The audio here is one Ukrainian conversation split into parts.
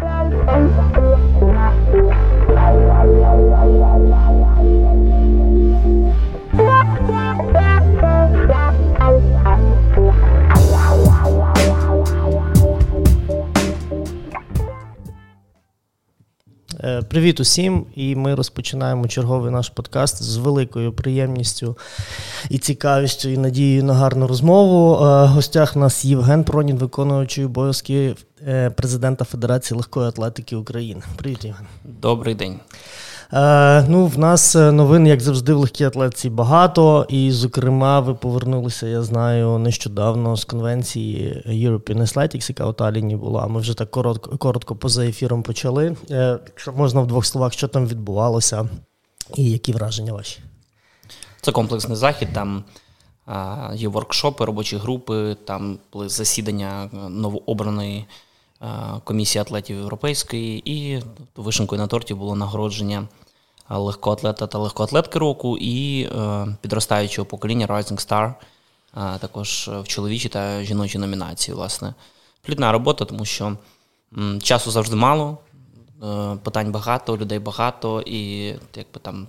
Thank you. Привіт усім! І ми розпочинаємо черговий наш подкаст з великою приємністю і цікавістю, і надією на гарну розмову. В е, гостях у нас Євген Пронін, виконуючий обов'язки е, президента Федерації легкої атлетики України. Привіт, Євген. Добрий день. Е, Ну, В нас е, новин, як завжди, в легкій атлетці багато. І, зокрема, ви повернулися, я знаю, нещодавно з конвенції European Athletics, яка у Таліні була. Ми вже так коротко коротко поза ефіром почали. Е, Якщо можна в двох словах, що там відбувалося, і які враження ваші? Це комплексний захід. Там є воркшопи, робочі групи, там були засідання новообраної комісії атлетів європейської, і вишенкою на торті було нагородження легкоатлета та легкоатлетки року і е, підростаючого покоління Rising Star, також в чоловічій та жіночій номінації. Власне, плідна робота, тому що часу завжди мало, е, питань багато, людей багато, і якби там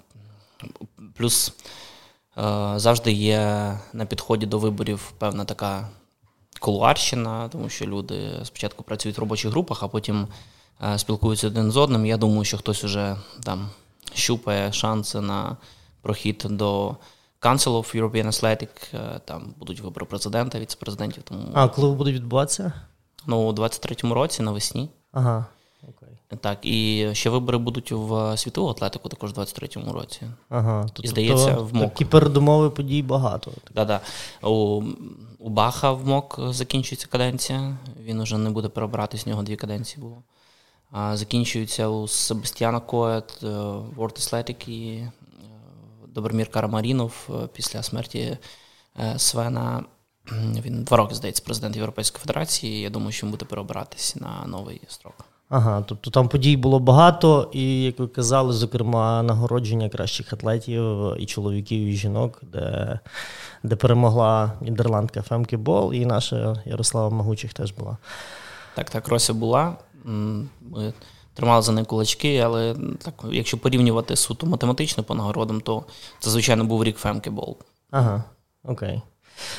плюс е, завжди є на підході до виборів певна така кулуарщина, тому що люди спочатку працюють в робочих групах, а потім спілкуються один з одним. Я думаю, що хтось уже там щупає шанси на прохід до Council of European Athletic, е, там будуть вибори президента, віце-президентів. Тому... А коли будуть відбуватися? Ну, у 23-му році навесні. Ага. Так, і ще вибори будуть в світову атлетику також у 23-му році. Ага, І здається, в МОК. Такі передумови подій багато. Да-да. У у Баха в МОК закінчується каденція, він уже не буде перебиратись, в нього дві каденції було. А Закінчується у Себастьяна Коет, е, World Athletic і е, Добромір Карамарінов е, після смерті Свена. Він два роки, здається, президент Європейської Федерації. Я думаю, що він буде переобиратись на новий строк. Ага, тобто там подій було багато, і, як ви казали, зокрема, нагородження кращих атлетів і чоловіків, і жінок, де де перемогла нідерландка Фемкі Бол, і наша Ярослава Магучих теж була. Так, так, Рося була. Ми тримали за неї кулачки, але так, якщо порівнювати суто математично по нагородам, то це, звичайно, був рік Фемкі Бол. Ага, окей.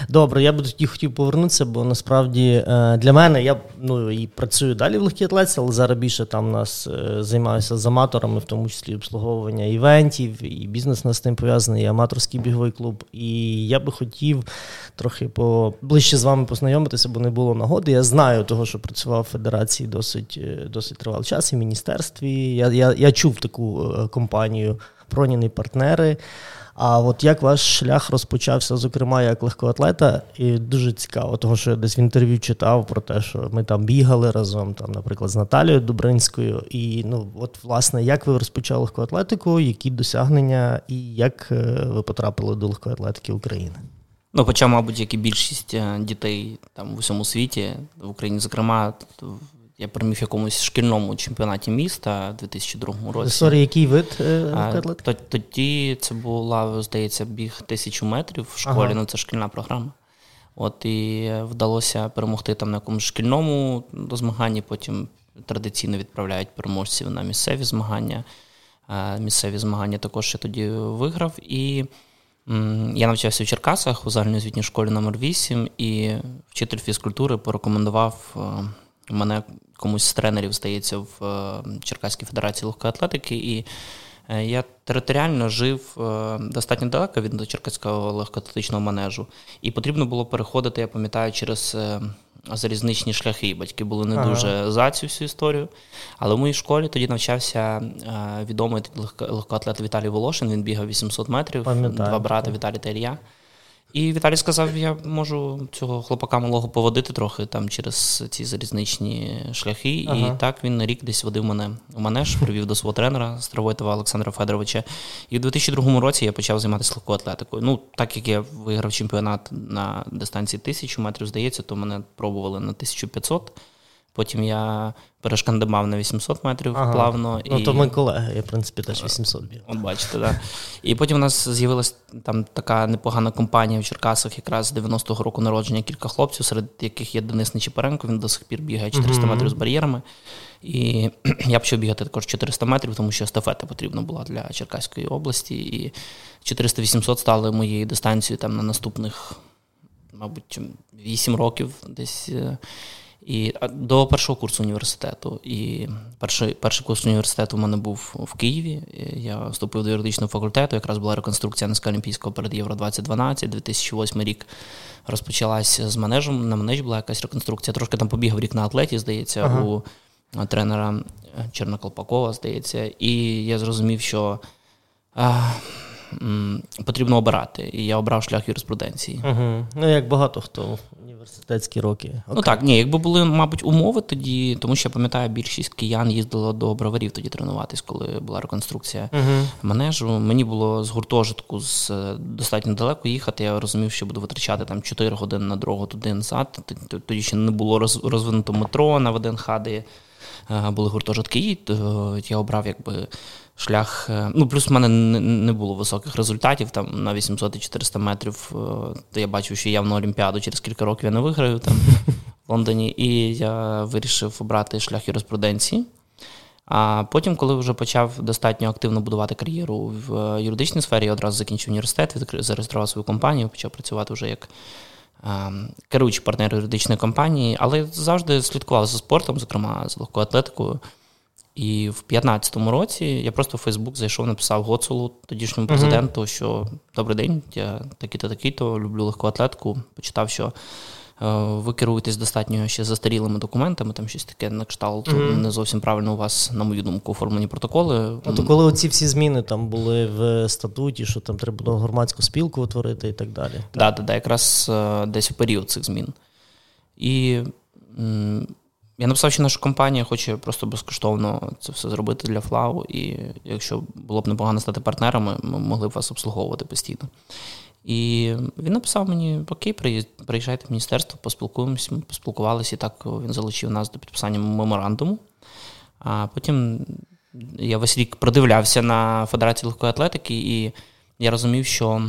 Добре, я би тоді хотів повернутися, бо насправді е, для мене я ну, і працюю далі в легкій атлетиці, але зараз більше там нас е, займаюся з аматорами, в тому числі обслуговування івентів, і бізнес нас з тим пов'язаний, і аматорський біговий клуб. І я би хотів трохи по ближче з вами познайомитися, бо не було нагоди. Я знаю того, що працював в федерації досить е, досить тривалий час і в міністерстві. Я, я, Я чув таку компанію Проніни партнери. А от як ваш шлях розпочався, зокрема, як легкоатлета, і дуже цікаво, тому що я десь в інтерв'ю читав про те, що ми там бігали разом, там, наприклад, з Наталією Дубринською. І ну, от, власне, як ви розпочали легкоатлетику, які досягнення, і як е, ви потрапили до легкої атлетики України? Ну, почав, мабуть, як і більшість е, дітей там в усьому світі, в Україні, зокрема, я переміг в якомусь шкільному чемпіонаті міста у 2002 році. Sorry, який вид е, Тоді це була, здається, біг тисячу метрів в школі, ага. ну це шкільна програма. От і вдалося перемогти там на якомусь шкільному змаганні, потім традиційно відправляють переможців на місцеві змагання. Місцеві змагання також я тоді виграв. І я навчався в Черкасах у загальноосвітній школі номер 8 і вчитель фізкультури порекомендував е, мене комусь з тренерів здається в е, Черкаській Федерації легкої атлетики, і е, я територіально жив е, достатньо далеко від Черкаського легкоатлетичного манежу, і потрібно було переходити, я пам'ятаю, через. Залізничні шляхи. Батьки були не ага. дуже за цю всю історію. Але в моїй школі тоді навчався відомий легкоатлет Віталій Волошин. Він бігав 800 метрів, Пам'ятаю. два брати Віталій та Ілля. І Віталій сказав: я можу цього хлопака малого поводити трохи там через ці залізничні шляхи. Ага. І так він на рік десь водив мене у манеж, привів до свого тренера Стравойтова Олександра Федоровича. І в 2002 році я почав займатися легкою атлетикою. Ну, так як я виграв чемпіонат на дистанції тисячу метрів, здається, то мене пробували на 1500. Потім я перешкандибав на 800 метрів ага. плавно. Ну, і... то ми колеги, я, в принципі, теж 800 бігав. От бачите, так. Да. І потім у нас з'явилася там така непогана компанія в Черкасах, якраз з 90-го року народження кілька хлопців, серед яких є Денис Нечіпаренко, він до сих пір бігає 400 mm-hmm. метрів з бар'єрами. І я почав бігати також 400 метрів, тому що естафета потрібна була для Черкаської області. І 400-800 стали моєю дистанцією там на наступних, мабуть, 8 років десь. Е, і до першого курсу університету. І перший перший курс університету в мене був в Києві. Я вступив до юридичного факультету. Якраз була реконструкція Низька Олімпійського перед Євро 2012, 2008 рік розпочалася з манежем. На манежі була якась реконструкція. Трошки там побігав рік на атлеті, здається, ага. у тренера Черноколпакова, здається. І я зрозумів, що. А, Потрібно обирати, і я обрав шлях юриспруденції. Угу. Ну, як багато хто університетські роки. Окей. Ну так, ні, якби були, мабуть, умови тоді, тому що я пам'ятаю, більшість киян їздила до броварів тоді тренуватись, коли була реконструкція uh манежу. Мені було з гуртожитку з достатньо далеко їхати. Я розумів, що буду витрачати там 4 години на дорогу туди назад. Тоді ще не було розвинуто метро на ВДНХ, де е, були гуртожитки. І я обрав якби шлях. Е, ну, плюс в мене не було високих результатів. Там на 800 і 400 метрів. Е, то я бачив, що явно Олімпіаду через кілька років я не виграю там в Лондоні. І я вирішив обрати шлях юриспруденції. А потім, коли вже почав достатньо активно будувати кар'єру в е, юридичній сфері, я одразу закінчив університет, зареєстрував свою компанію, почав працювати вже як керуючий партнер юридичної компанії, але завжди слідкував за спортом, зокрема з легкою атлетикою. І в 2015 році я просто в Фейсбук зайшов, написав Гоцулу, тодішньому президенту, uh-huh. що добрий день, я такий-то, такий-то, люблю легку атлетику. Почитав, що е, ви керуєтесь достатньо ще застарілими документами, там щось таке на кшталт uh-huh. не зовсім правильно у вас, на мою думку, оформлені протоколи. А то коли оці всі зміни там були в статуті, що там треба було громадську спілку утворити і так далі. Так, так, так, якраз е, десь в період цих змін. І я написав, що наша компанія хоче просто безкоштовно це все зробити для Флау, і якщо було б непогано стати партнерами, ми могли б вас обслуговувати постійно. І він написав мені: Окей, приїжджайте в міністерство, поспілкуємося. Ми поспілкувалися, і так він залучив нас до підписання меморандуму. А потім я весь рік продивлявся на Федерацію легкої атлетики, і я розумів, що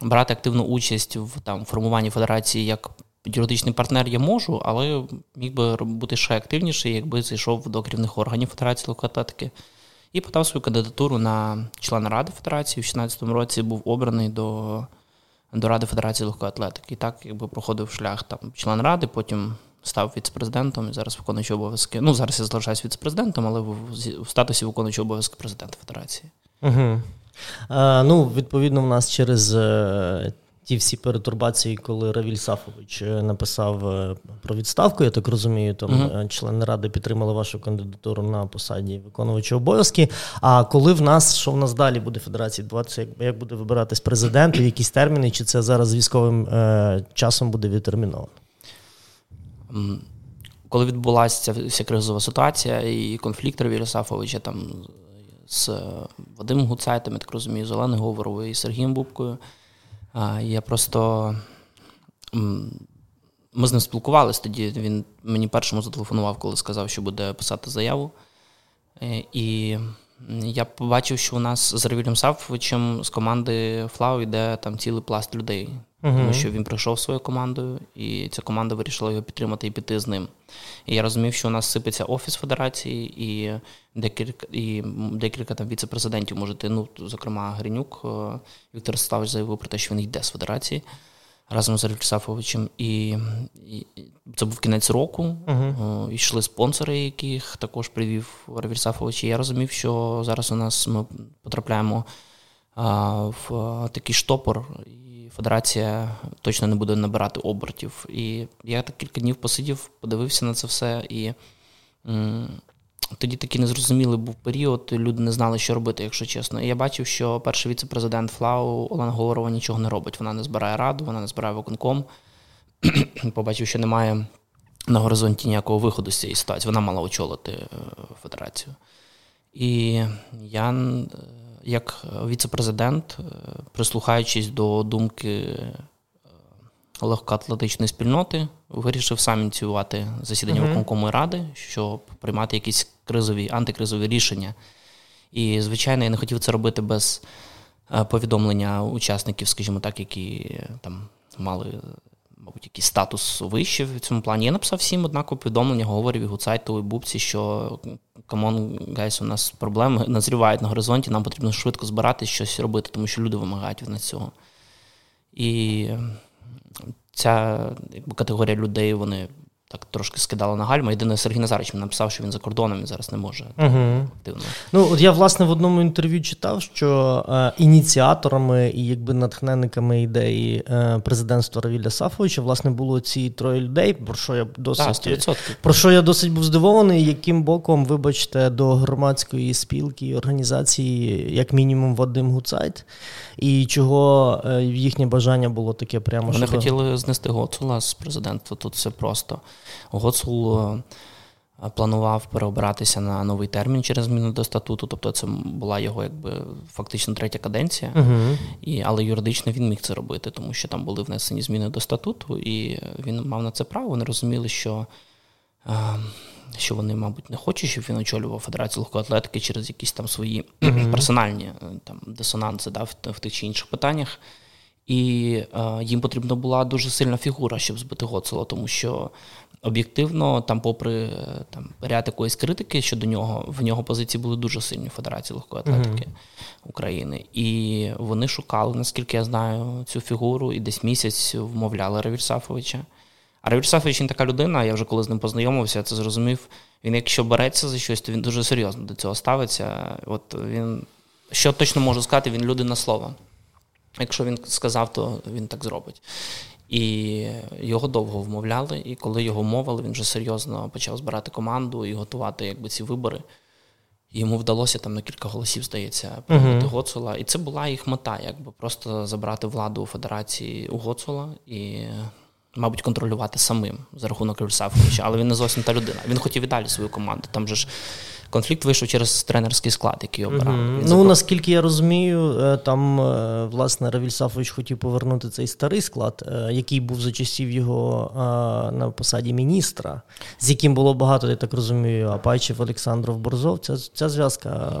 брати активну участь в там формуванні федерації як юридичний партнер я можу, але міг би бути ще активніший, якби зайшов до керівних органів Федерації легкої атлетики. І подав свою кандидатуру на члена Ради Федерації. У 2016 році був обраний до до Ради Федерації легкої атлетики. І так, якби проходив шлях там член ради, потім став віце-президентом і зараз виконуючи обов'язки. Ну, зараз я залишаюсь віце-президентом, але в, статусі виконуючого обов'язки президента Федерації. Угу. А, Ну, відповідно, в нас через е, ті всі перетурбації, коли Равіль Сафович е, написав е, про відставку, я так розумію, там uh-huh. члени ради підтримали вашу кандидатуру на посаді виконувача обов'язки. А коли в нас що в нас далі буде федерація відбуватися, як, як буде вибиратись президент, якісь терміни, чи це зараз військовим е, часом буде відтерміновано? Коли відбулася ця вся кризова ситуація і конфлікт Равіля Сафовича там з Вадимом Гуцайтом, я так розумію, з Оленою Говоровою і Сергієм Бубкою. Я просто. Ми з ним спілкувалися тоді. Він мені першому зателефонував, коли сказав, що буде писати заяву. Е, і я побачив, що у нас з Равілем Саввичем з команди Флау йде там цілий пласт людей. Uh-huh. Тому що він прийшов своєю командою, і ця команда вирішила його підтримати і піти з ним. І я розумів, що у нас сипеться офіс федерації, і декілька і декілька там віце-президентів може йти. Ну, зокрема, Гринюк е, Віктор Ростапович заявив про те, що він йде з федерації разом з Рельсафовичем. І, і це був кінець року. Uh-huh. Йшли спонсори, яких також привів Рельсафович. І я розумів, що зараз у нас ми потрапляємо а, в такий штопор федерація точно не буде набирати обертів. І я так кілька днів посидів, подивився на це все, і м- тоді такий незрозумілий був період, люди не знали, що робити, якщо чесно. І я бачив, що перший віце-президент Флау Олена Говорова нічого не робить. Вона не збирає раду, вона не збирає виконком. Побачив, що немає на горизонті ніякого виходу з цієї ситуації. Вона мала очолити е, федерацію. І я як віце-президент, е, прислухаючись до думки е, легкоатлетичної спільноти вирішив сам ініціювати засідання uh-huh. виконкому ради, щоб приймати якісь кризові антикризові рішення. І, звичайно, я не хотів це робити без е, повідомлення учасників, скажімо так, які там мали мабуть, якийсь статус вище в цьому плані. Я написав всім однакове повідомлення, говорив і Гуцайту, і Бубці, що come on, guys, у нас проблеми назрівають на горизонті, нам потрібно швидко збиратись, щось робити, тому що люди вимагають від нас цього. І ця категорія людей, вони так трошки скидала на гальма. Єдине, Сергій Назарович мені написав, що він за кордоном і зараз не може угу. активно. Ну от я власне в одному інтерв'ю читав, що е, ініціаторами і якби натхненниками ідеї е, президентства Равіля Сафовича власне було ці троє людей. Про що я досить так, про що я досить був здивований, яким боком, вибачте, до громадської спілки і організації, як мінімум, Вадим Гуцайт, і чого е, їхнє бажання було таке прямо. Вони що... хотіли знести Гоцула з президентства. Тут все просто. Гоцул е, планував переобиратися на новий термін через зміну до статуту, тобто це була його якби фактично третя каденція, uh і, але юридично він міг це робити, тому що там були внесені зміни до статуту, і він мав на це право. Вони розуміли, що. Е, що вони, мабуть, не хочуть, щоб він очолював Федерацію легкої атлетики через якісь там свої mm-hmm. персональні е, там дисонанси да, в, в тих чи інших питаннях. І е, їм потрібна була дуже сильна фігура, щоб збити Гоцела, тому що об'єктивно, там, попри е, там, ряд якоїсь критики щодо нього, в нього позиції були дуже сильні в Федерації легкої атлетики mm-hmm. України. І вони шукали, наскільки я знаю, цю фігуру, і десь місяць вмовляли Равіль Сафовича. А Равіль Сафович він така людина, я вже коли з ним познайомився, я це зрозумів. Він, якщо береться за щось, то він дуже серйозно до цього ставиться. От він, що точно можу сказати, він людина слова. Якщо він сказав, то він так зробить. І його довго вмовляли, і коли його мовили, він вже серйозно почав збирати команду і готувати якби, ці вибори. Йому вдалося там на кілька голосів, здається, прийняти uh-huh. Гоцула. І це була їх мета, якби просто забрати владу у федерації у Гоцула і, мабуть, контролювати самим за рахунок Рюсафовича. Але він не зовсім та людина. Він хотів і далі свою команду. Там же ж конфлікт вийшов через тренерський склад, який обирав. Mm-hmm. Ну запро... наскільки я розумію, е, там е, власне Равіль Сафович хотів повернути цей старий склад, е, який був за часів його на посаді міністра, з яким було багато, я так розумію, Апайчев, Олександров, Борзов. Ця ця зв'язка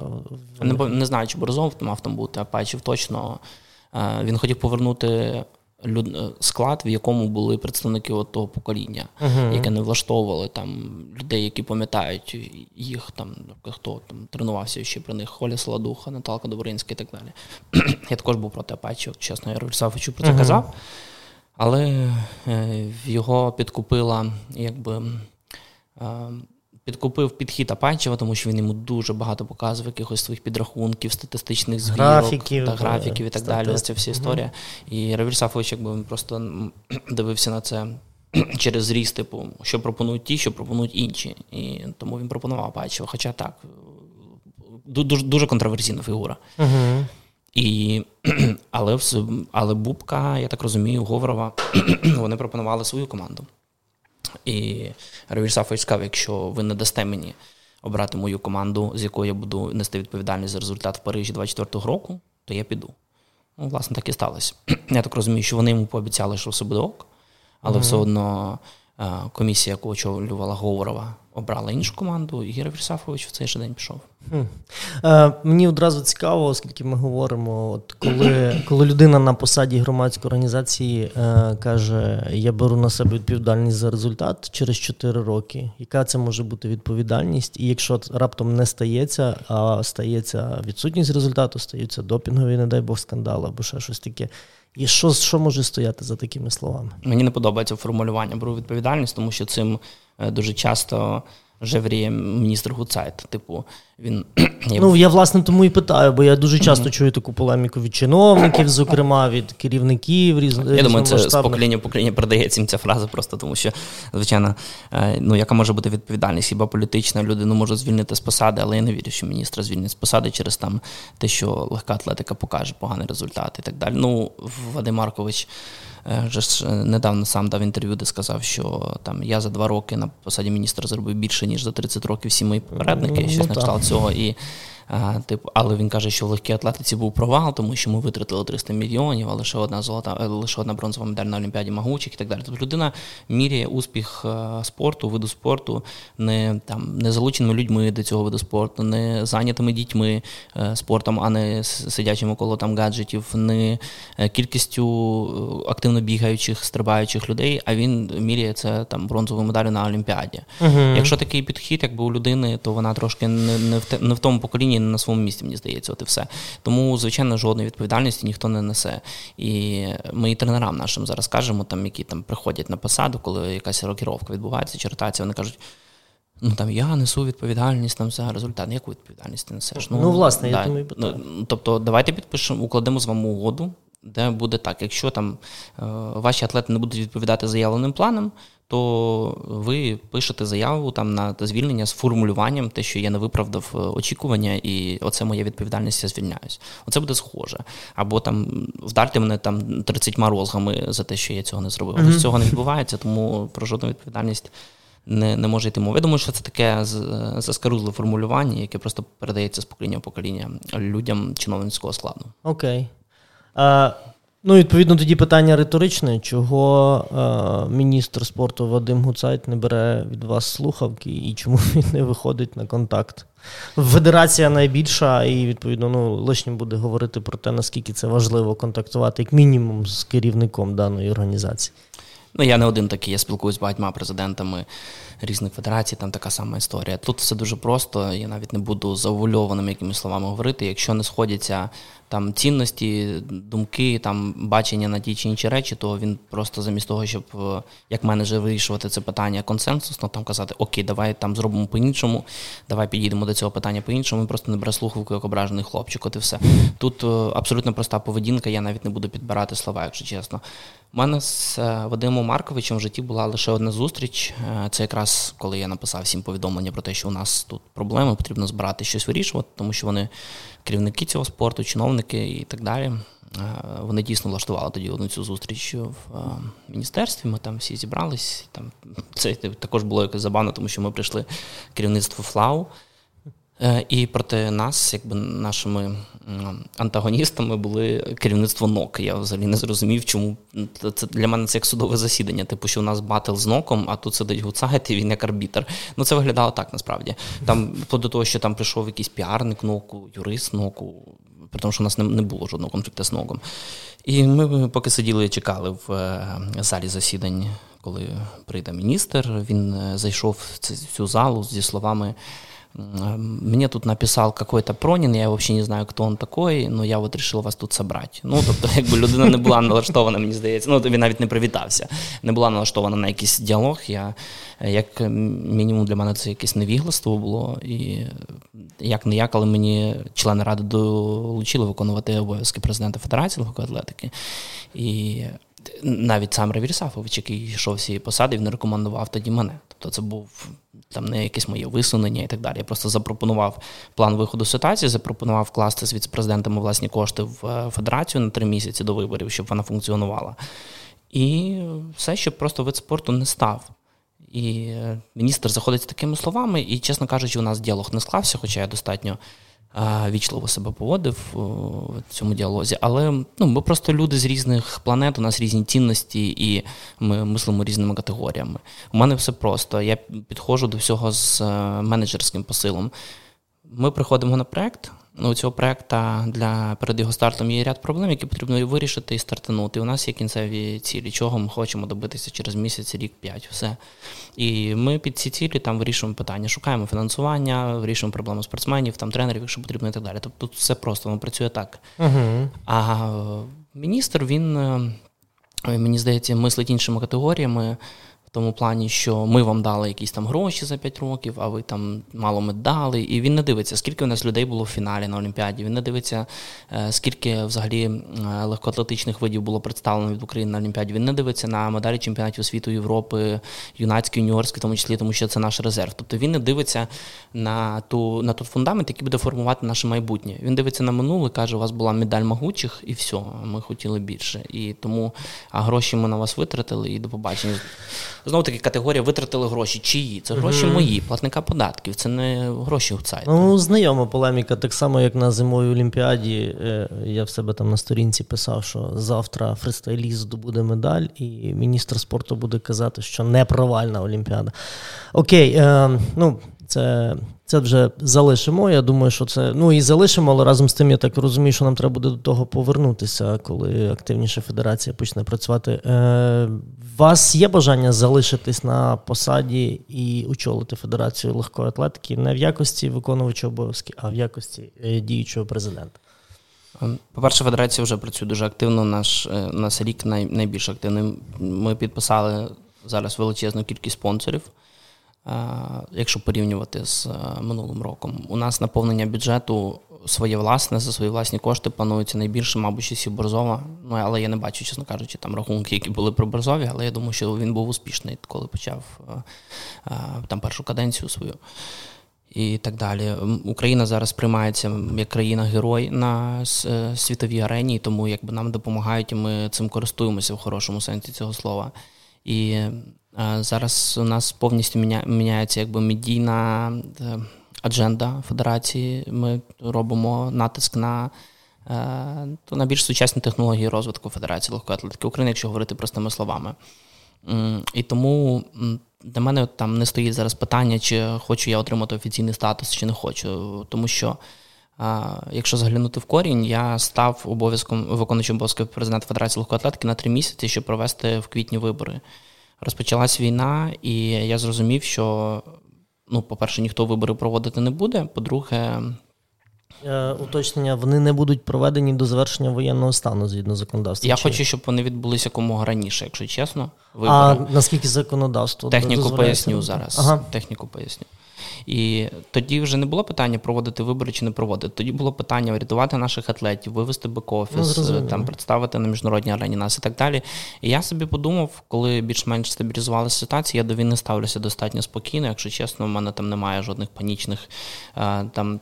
не, не знаю, чи Борзов мав там бути, Апайчев точно. Він хотів повернути склад, в якому були представники от того покоління, uh-huh. яке не влаштовували там людей, які пам'ятають їх, там хто там тренувався ще при них Холя Солодуха, Наталка Добринська і так далі. Я також був проти Апачі, чесно, я Рольсафовичу про це uh-huh. казав, але е, його підкупила якби. Підкупив підхід Апанчева, тому що він йому дуже багато показував якихось своїх підрахунків, статистичних звірок графіків, та графіків і так статистик. далі. Це вся історія. Угу. І Равіль Сафович, якби він просто дивився на це. Через зріз, типу, що пропонують ті, що пропонують інші. І тому він пропонував Апачева. Хоча так, дуже дуже контроверсійна фігура. uh І, Але але Бубка, я так розумію, Говорова, вони пропонували свою команду. І Равіль Сафович сказав, якщо ви не дасте мені обрати мою команду, з якою я буду нести відповідальність за результат в Парижі 24-го року, то я піду. Ну, власне, так і сталося. Я так розумію, що вони йому пообіцяли, що все буде ок, але mm-hmm. все одно е, комісія, яку очолювала Говорова, обрала іншу команду, і Гіра Вільсафович в цей же день пішов. Е, Мені одразу цікаво, оскільки ми говоримо, от коли коли людина на посаді громадської організації е, каже, я беру на себе відповідальність за результат через 4 роки, яка це може бути відповідальність? І якщо раптом не стається, а стається відсутність результату, стаються допінгові, не дай Бог, скандали або ще щось таке. І що що може стояти за такими словами? Мені не подобається формулювання беру відповідальність, тому що цим е, дуже часто жевріє міністр Гуцайт. Типу, він ну я власне тому і питаю, бо я дуже часто чую таку полеміку від чиновників, зокрема від керівників різних. Я думаю, це з покоління в покоління передається їм ця фраза, просто тому що, звичайно, е, ну яка може бути відповідальність? Хіба політична людину може звільнити з посади, але я не вірю, що міністра звільнять з посади через там те, що легка атлетика покаже поганий результат і так далі. Ну, Вадим Маркович. Е, вже ж е, недавно сам дав інтерв'ю, де сказав, що там я за два роки на посаді міністра зробив більше, ніж за 30 років всі мої попередники, ну, щось на кшталт цього. І А, типу, Але він каже, що в легкій атлетиці був провал, тому що ми витратили 300 мільйонів, а лише одна золота, е, лише одна бронзова медаль на Олімпіаді Магучих і так далі. Тобто людина міряє успіх е, спорту, виду спорту, не там не залученими людьми до цього виду спорту, не зайнятими дітьми е, спортом, а не сидячими коло там гаджетів, не кількістю активно бігаючих, стрибаючих людей. А він міряє це там бронзовою медалю на Олімпіаді. uh Якщо такий підхід, якби у людини, то вона трошки не не в не в тому поколінні, не на своєму місці, мені здається, от і все. Тому, звичайно, жодної відповідальності ніхто не несе. І ми і тренерам нашим зараз кажемо, там, які там приходять на посаду, коли якась рокіровка відбувається, чи ротація, вони кажуть. Ну там я несу відповідальність там за результат. Яку відповідальність ти несеш? Ну, ну власне, да. я думаю, ну, тобто, давайте підпишемо, укладемо з вами угоду, де буде так. Якщо там е, ваші атлети не будуть відповідати заявленим планам, то ви пишете заяву там на звільнення з формулюванням, те, що я не виправдав е, очікування, і оце моя відповідальність, я звільняюсь. Оце буде схоже. Або там вдарте мене там 30 розгами за те, що я цього не зробив. Mm-hmm. Цього не відбувається, тому про жодну відповідальність. Не не може йти мова. Я думаю, що це таке заскарузле формулювання, яке просто передається з покоління в покоління людям чиновницького складу. Окей. А, Ну, відповідно, тоді питання риторичне, чого е, міністр спорту Вадим Гуцайт не бере від вас слухавки і чому він не виходить на контакт? Федерація найбільша, і відповідно ну, лишнім буде говорити про те, наскільки це важливо контактувати, як мінімум, з керівником даної організації. Ну, я не один такий, я спілкуюся з багатьма президентами різних федерацій, там така сама історія. Тут все дуже просто, я навіть не буду заувульованими якимись словами говорити. Якщо не сходяться там цінності, думки, там бачення на ті чи інші речі, то він просто замість того, щоб е, як менеджер вирішувати це питання консенсусно, там казати Окей, давай там зробимо по-іншому, давай підійдемо до цього питання по-іншому. Він просто не бере слухавку як ображений хлопчик. От і все. Тут е, абсолютно проста поведінка, я навіть не буду підбирати слова, якщо чесно. У мене з е, Вадимом Марковичем в житті була лише одна зустріч. Це якраз коли я написав всім повідомлення про те, що у нас тут проблеми, потрібно збирати щось вирішувати, тому що вони керівники цього спорту, чиновники і так далі. Вони дійсно влаштували тоді одну цю зустріч в міністерстві. Ми там всі зібрались. Там це також було якось забавно, тому що ми прийшли керівництво ФЛАУ. Е, і проти нас, якби нашими антагоністами, були керівництво НОК. Я взагалі не зрозумів, чому це для мене це як судове засідання. Типу, що у нас батл з НОКом, а тут сидить Гуцайт і він як арбітр. Ну це виглядало так насправді. Там до того, що там прийшов якийсь піарник ноку, юрист ноку, при тому, що у нас не було жодного конфлікту з ноком. І ми поки сиділи і чекали в е, залі засідань, коли прийде міністр. Він е, зайшов в цю залу зі словами. Мне тут написав какой-то Пронін, я взагалі не знаю, хто він такий, але я от вирішив вас тут зібрати. Ну, тобто, якби людина не була налаштована, мені здається, ну він навіть не привітався, не була налаштована на якийсь діалог. Я, Як мінімум для мене це якесь невігластво було. І як не як, але мені члени ради долучили виконувати обов'язки президента Федерації легкої атлетики. І навіть сам Равіль Сафович, який йшов з цієї посади, він рекомендував тоді мене. Тобто це був там не якесь моє висунення і так далі. Я просто запропонував план виходу з ситуації, запропонував вкласти з віцепрезидентами власні кошти в е, федерацію на три місяці до виборів, щоб вона функціонувала. І все, щоб просто вид спорту не став. І е, міністр заходить з такими словами, і, чесно кажучи, у нас діалог не склався, хоча я достатньо вічливо себе поводив в цьому діалозі. Але ну, ми просто люди з різних планет, у нас різні цінності, і ми мислимо різними категоріями. У мене все просто. Я підходжу до всього з е, менеджерським посилом. Ми приходимо на проект у цього проекту для перед його стартом є ряд проблем, які потрібно вирішити і стартанути. У нас є кінцеві цілі, чого ми хочемо добитися через місяць, рік, п'ять, все. І ми під ці цілі там вирішуємо питання, шукаємо фінансування, вирішуємо проблему спортсменів, там тренерів, якщо потрібно, і так далі. Тобто тут все просто воно працює так. uh А міністр він. Е, мені здається, мислить іншими категоріями тому плані, що ми вам дали якісь там гроші за 5 років, а ви там мало медали. І він не дивиться, скільки у нас людей було в фіналі на Олімпіаді. Він не дивиться, е, скільки взагалі е, легкоатлетичних видів було представлено від України на Олімпіаді. Він не дивиться на медалі чемпіонатів світу Європи, юнацькі, юніорські, в тому числі, тому що це наш резерв. Тобто він не дивиться на ту на той фундамент, який буде формувати наше майбутнє. Він дивиться на минуле, каже: у вас була медаль могучих, і все, ми хотіли більше. І тому а гроші ми на вас витратили, і до побачення. Знову таки категорія витратили гроші. Чиї? Це гроші mm-hmm. мої, платника податків, це не гроші гуцайту. Ну, знайома полеміка, так само, як на зимовій олімпіаді. Е, я в себе там на сторінці писав, що завтра фристайліст здобуде медаль, і міністр спорту буде казати, що не провальна олімпіада. Окей, е, ну. Це це вже залишимо. Я думаю, що це. Ну і залишимо, але разом з тим, я так розумію, що нам треба буде до того повернутися, коли активніше федерація почне працювати. Е, вас є бажання залишитись на посаді і очолити Федерацію легкої атлетики не в якості виконувача обов'язки, а в якості е, діючого президента? Ем, по-перше, федерація вже працює дуже активно. Наш е, наш рік най, найбільш активним. Ми підписали зараз величезну кількість спонсорів якщо порівнювати з минулим роком. У нас наповнення бюджету своє власне, за свої власні кошти планується найбільше, мабуть, часів Борзова. Ну, але я не бачу, чесно кажучи, там рахунки, які були при Борзові, але я думаю, що він був успішний, коли почав там першу каденцію свою. І так далі. Україна зараз приймається як країна-герой на е, світовій арені, тому якби нам допомагають, і ми цим користуємося в хорошому сенсі цього слова. І Зараз у нас повністю міняється якби медійна е, адженда Федерації. Ми робимо натиск на е, на більш сучасні технології розвитку Федерації легкої атлетики України, якщо говорити простими словами. І тому для мене там не стоїть зараз питання, чи хочу я отримати офіційний статус, чи не хочу. Тому що, якщо заглянути в корінь, я став обов'язком виконуючим обов'язком президента Федерації легкої атлетики на три місяці, щоб провести в квітні вибори розпочалась війна, і я зрозумів, що, ну, по-перше, ніхто вибори проводити не буде. По-друге, е, Уточнення, вони не будуть проведені до завершення воєнного стану згідно законодавства. Я чи... хочу, щоб вони відбулися якомога раніше, якщо чесно. Вибори. А наскільки законодавство? Техніку поясню зараз. Ага. Техніку поясню. І тоді вже не було питання проводити вибори чи не проводити. Тоді було питання врятувати наших атлетів, вивести бек-офіс, ну, там представити на міжнародній арені нас і так далі. І я собі подумав, коли більш-менш стабілізувалася ситуація, я до війни ставлюся достатньо спокійно. Якщо чесно, в мене там немає жодних панічних там.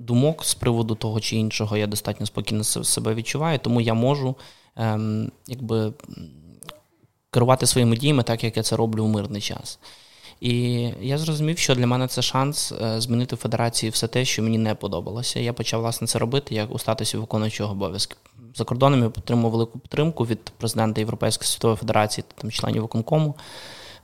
Думок з приводу того чи іншого, я достатньо спокійно себе відчуваю, тому я можу ем, якби керувати своїми діями так, як я це роблю у мирний час. І я зрозумів, що для мене це шанс е, змінити в федерації все те, що мені не подобалося. Я почав власне це робити як у статусі виконуючого обов'язки. За кордоном я отримав велику підтримку від президента Європейської світової федерації, там членів виконкому.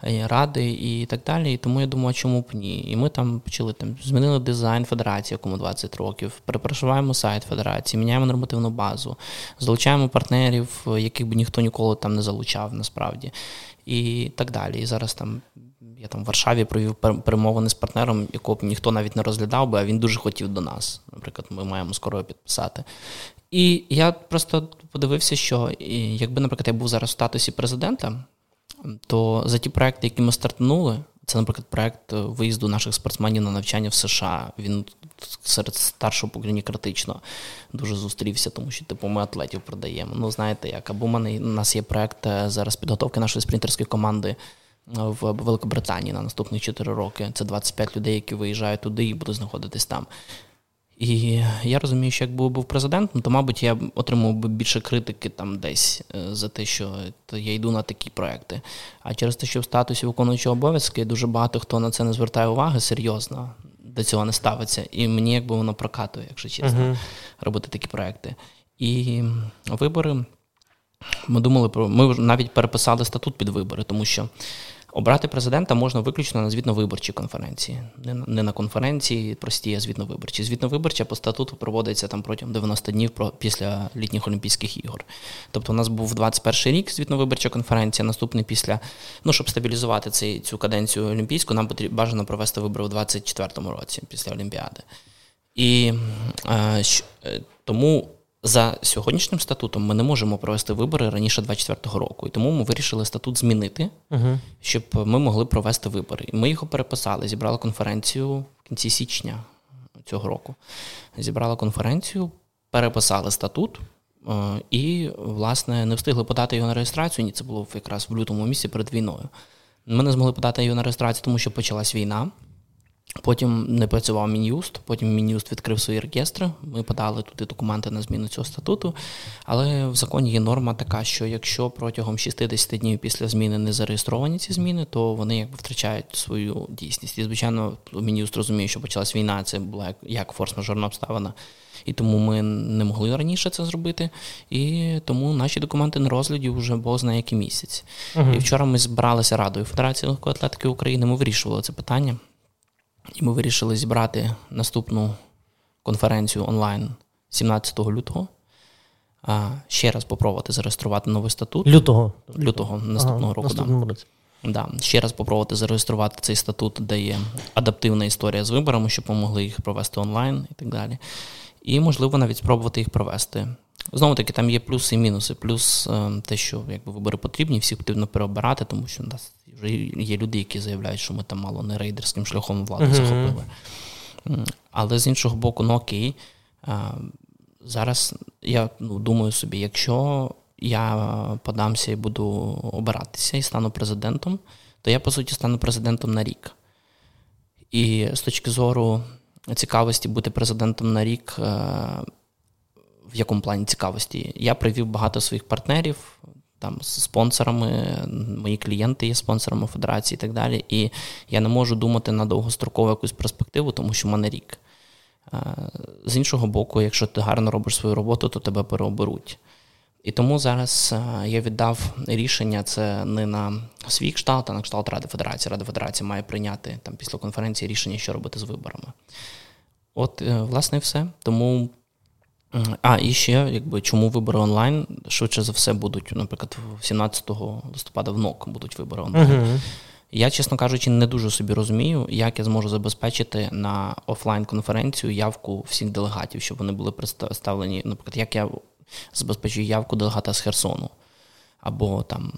Е, ради і так далі. І тому я думаю, чому б ні? І ми там почали там змінили дизайн федерації, якому 20 років, перепрошуваємо сайт федерації, міняємо нормативну базу, залучаємо партнерів, яких би ніхто ніколи там не залучав насправді. І так далі. І зараз там я там в Варшаві провів перемовини з партнером, якого б ніхто навіть не розглядав би, а він дуже хотів до нас. Наприклад, ми маємо скоро підписати. І я просто подивився, що якби, наприклад, я був зараз в статусі президента, то за ті проекти, які ми стартнули, це, наприклад, проект виїзду наших спортсменів на навчання в США. Він серед старшого покоління критично дуже зустрівся, тому що типу ми атлетів продаємо. Ну, знаєте як, або в мене у нас є проект е, зараз підготовки нашої спринтерської команди в Великобританії на наступних 4 роки. Це 25 людей, які виїжджають туди і будуть знаходитись там. І я розумію, що якби був президентом, то, мабуть, я отримав би більше критики там десь е, за те, що я йду на такі проекти. А через те, що в статусі виконуючого обов'язки дуже багато хто на це не звертає уваги серйозно, до цього не ставиться. І мені якби воно прокатує, якщо чесно, uh-huh. робити такі проекти. І вибори. Ми думали про ми навіть переписали статут під вибори, тому що Обрати президента можна виключно на звітно-виборчій конференції, не на, конференції прості, а звітно-виборчі. Звітно-виборча по статуту проводиться там протягом 90 днів після літніх Олімпійських ігор. Тобто, у нас був 21 рік звітно-виборча конференція. Наступний після, ну щоб стабілізувати цей, цю каденцію олімпійську, нам потрібно бажано провести вибори у 24-му році після Олімпіади. І е, е тому за сьогоднішнім статутом ми не можемо провести вибори раніше 24-го року. І тому ми вирішили статут змінити, uh щоб ми могли провести вибори. І ми його переписали, зібрали конференцію в кінці січня цього року. Зібрали конференцію, переписали статут. Е, і, власне, не встигли подати його на реєстрацію. Ні, це було якраз в лютому місяці перед війною. Ми не змогли подати його на реєстрацію, тому що почалась війна. Потім не працював мін'юст, потім мін'юст відкрив свої реєстри. Ми подали туди документи на зміну цього статуту. Але в законі є норма така, що якщо протягом 60 днів після зміни не зареєстровані ці зміни, то вони якби втрачають свою дійсність. І, звичайно, мін'юст розуміє, що почалась війна, це була як форс-мажорна обставина. І тому ми не могли раніше це зробити. І тому наші документи на розгляді вже бог знає який місяць. uh І вчора ми збиралися Радою Федерації легкої атлетики України. Ми вирішували це питання. І ми вирішили зібрати наступну конференцію онлайн 17 лютого. А, Ще раз попробувати зареєструвати новий статут. Лютого Лютого наступного ага, року. Наступного році. Да. Ще раз попробувати зареєструвати цей статут, де є адаптивна історія з виборами, щоб помогли їх провести онлайн і так далі. І, можливо, навіть спробувати їх провести. Знову таки, там є плюси і мінуси. Плюс е, те, що якби вибори потрібні, всіх потрібно переобирати, тому що нас вже є люди, які заявляють, що ми там мало не рейдерським шляхом владу uh-huh. захопили. Але з іншого боку, ну окей. Зараз я ну, думаю собі, якщо я подамся і буду обиратися і стану президентом, то я, по суті, стану президентом на рік. І з точки зору цікавості бути президентом на рік, е, в якому плані цікавості, я привів багато своїх партнерів, там з спонсорами, мої клієнти є спонсорами федерації і так далі. І я не можу думати на довгострокову якусь перспективу, тому що в мене рік. З іншого боку, якщо ти гарно робиш свою роботу, то тебе переоберуть. І тому зараз я віддав рішення це не на свій кшталт, а на кшталт Ради Федерації. Рада Федерації має прийняти там після конференції рішення, що робити з виборами. От, е, власне, і все. Тому а, і ще, якби чому вибори онлайн, швидше за все, будуть, наприклад, 17 листопада в НОК будуть вибори онлайн. Uh-huh. Я, чесно кажучи, не дуже собі розумію, як я зможу забезпечити на офлайн-конференцію явку всіх делегатів, щоб вони були представлені. Наприклад, як я забезпечую явку делегата з Херсону або там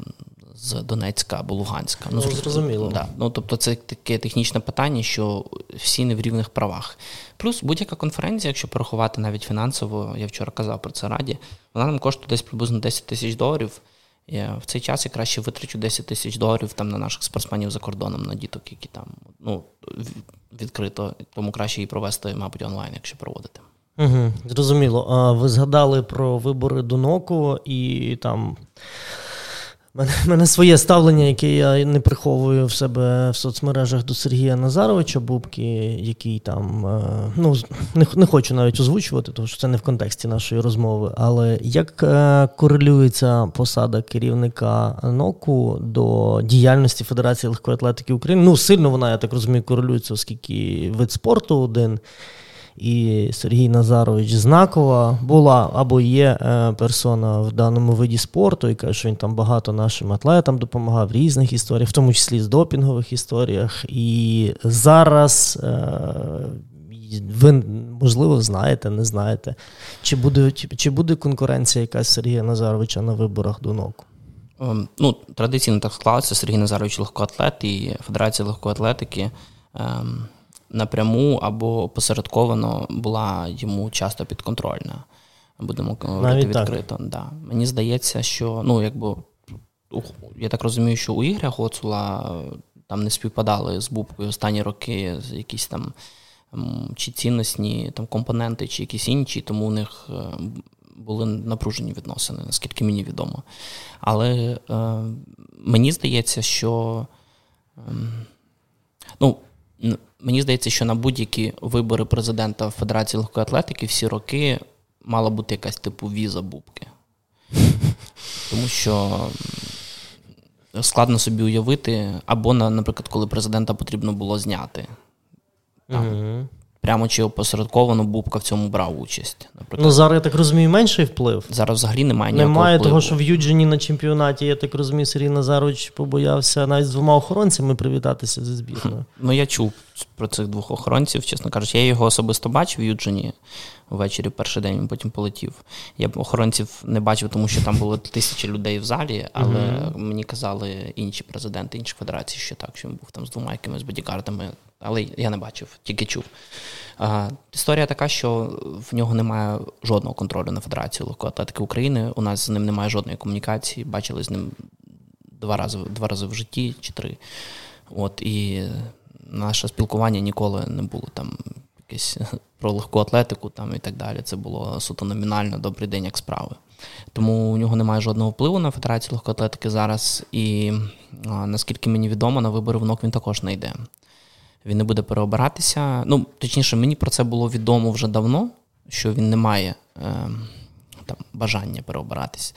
з Донецька або Луганська. Ну, зрозуміло. Да. Ну, Тобто це таке технічне питання, що всі не в рівних правах. Плюс будь-яка конференція, якщо порахувати навіть фінансово, я вчора казав про це раді, вона нам коштує десь приблизно 10 тисяч доларів. Я в цей час я краще витрачу 10 тисяч доларів там на наших спортсменів за кордоном, на діток, які там ну, відкрито, тому краще її провести, мабуть, онлайн, якщо проводити. Угу, Зрозуміло. А ви згадали про вибори до НОКу і там мене, мене своє ставлення, яке я не приховую в себе в соцмережах до Сергія Назаровича Бубки, який там е, ну не не хочу навіть озвучувати, тому що це не в контексті нашої розмови. Але як е, корелюється посада керівника НОКу до діяльності Федерації легкої атлетики України? Ну сильно вона, я так розумію, корелюється, оскільки вид спорту один і Сергій Назарович Знакова була або є е, персона в даному виді спорту, і каже, що він там багато нашим атлетам допомагав в різних історіях, в тому числі з допінгових історіях. І зараз. Е, ви, можливо, знаєте, не знаєте, чи буде чи буде конкуренція якась Сергія Назаровича на виборах до НОКу? Ем, ну, Традиційно так склалося. Сергій Назарович легкоатлет і Федерація легкої атлетики ем, напряму або посередковано була йому часто підконтрольна. Будемо говорити відкрито. Да. Мені здається, що ну, якби, я так розумію, що у Ігоря Гоцула там не співпадали з Бубкою останні роки якісь там чи цінностні там, компоненти, чи якісь інші, тому у них е, були напружені відносини, наскільки мені відомо. Але е, мені здається, що е, ну, Мені здається, що на будь-які вибори президента Федерації легкої атлетики всі роки мала бути якась типу віза бубки. Тому що складно собі уявити, або, наприклад, коли президента потрібно було зняти. Там, прямо чи опосередковано Бубка в цьому брав участь. Наприклад. Ну зараз я так розумію, менший вплив. Зараз взагалі немає ніякого Немає впливу. того, що в Юджині на чемпіонаті, я так розумію, Сергій Назарович побоявся навіть з двома охоронцями привітатися зі збірною. Ну я чув про цих двох охоронців, чесно кажучи. Я його особисто бачив в Юджині ввечері, перший день він потім полетів. Я б охоронців не бачив, тому що там було тисячі людей в залі, але mm-hmm. мені казали інші президенти інших федерацій, що так, що він був там з двома якимись бодікардами, але я не бачив, тільки чув. А, Історія така, що в нього немає жодного контролю на Федерацію легкої атлетики України. У нас з ним немає жодної комунікації. Бачили з ним два рази два рази в житті чи три. От і наше спілкування ніколи не було там якесь про легку атлетику там і так далі. Це було суто номінально добрий день, як справи. Тому у нього немає жодного впливу на Федерацію легкої атлетики зараз. І наскільки мені відомо, на вибори в НОК він також не йде. Він не буде переобиратися. Ну, точніше, мені про це було відомо вже давно, що він не має е, там, бажання переобиратись.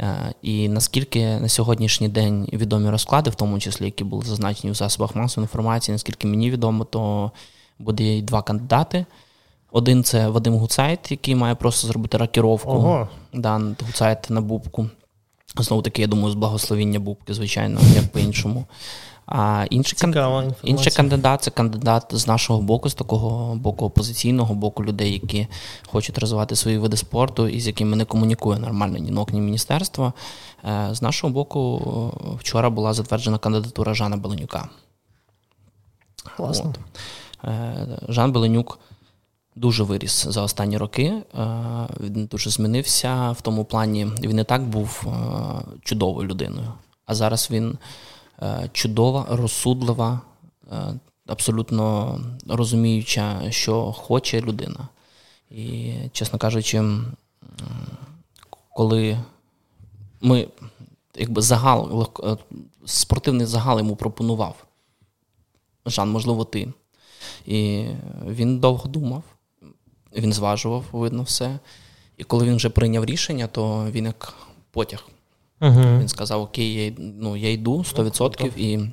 Е, і наскільки на сьогоднішній день відомі розклади, в тому числі, які були зазначені у засобах масової інформації, наскільки мені відомо, то буде два кандидати. Один це Вадим Гуцайт, який має просто зробити ракіровку Ого. Да, Гуцайт на Бубку. Знову таки, я думаю, з благословіння Бубки, звичайно, як по-іншому. А інший, кан... інший кандидат це кандидат з нашого боку, з такого боку опозиційного боку людей, які хочуть розвивати свої види спорту і з якими не комунікує нормально ні НОК, ні міністерство. Е, з нашого боку, вчора була затверджена кандидатура Жана Беленюка. Класно. От. Е, Жан Беленюк дуже виріс за останні роки. Е, він дуже змінився в тому плані. Він і так був чудовою людиною, а зараз він. Е, чудова, розсудлива, е, абсолютно розуміюча, що хоче людина. І, чесно кажучи, коли ми якби загал, е, спортивний загал йому пропонував, Жан, можливо, ти. І він довго думав, він зважував, видно все. І коли він вже прийняв рішення, то він як потяг Uh-huh. Він сказав: Окей, я ну, я йду 100%. І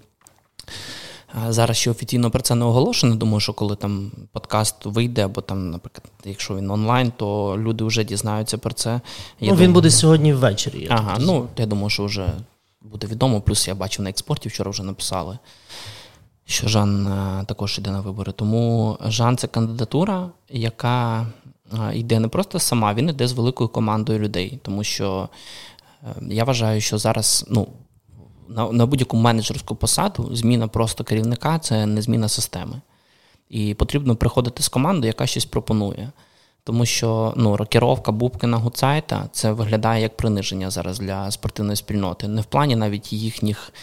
зараз ще офіційно про це не оголошено. Думаю, що коли там подкаст вийде, або там, наприклад, якщо він онлайн, то люди вже дізнаються про це. Я ну, думаю, Він буде сьогодні ввечері. Ага, ну я думаю, що вже буде відомо. Плюс я бачив на експорті, вчора вже написали. Що Жан також йде на вибори. Тому Жан це кандидатура, яка йде не просто сама, він йде з великою командою людей, тому що я вважаю, що зараз ну, на, на будь-яку менеджерську посаду зміна просто керівника це не зміна системи. І потрібно приходити з командою, яка щось пропонує. Тому що ну, рокіровка Бубкина Гуцайта це виглядає як приниження зараз для спортивної спільноти. Не в плані навіть їхніх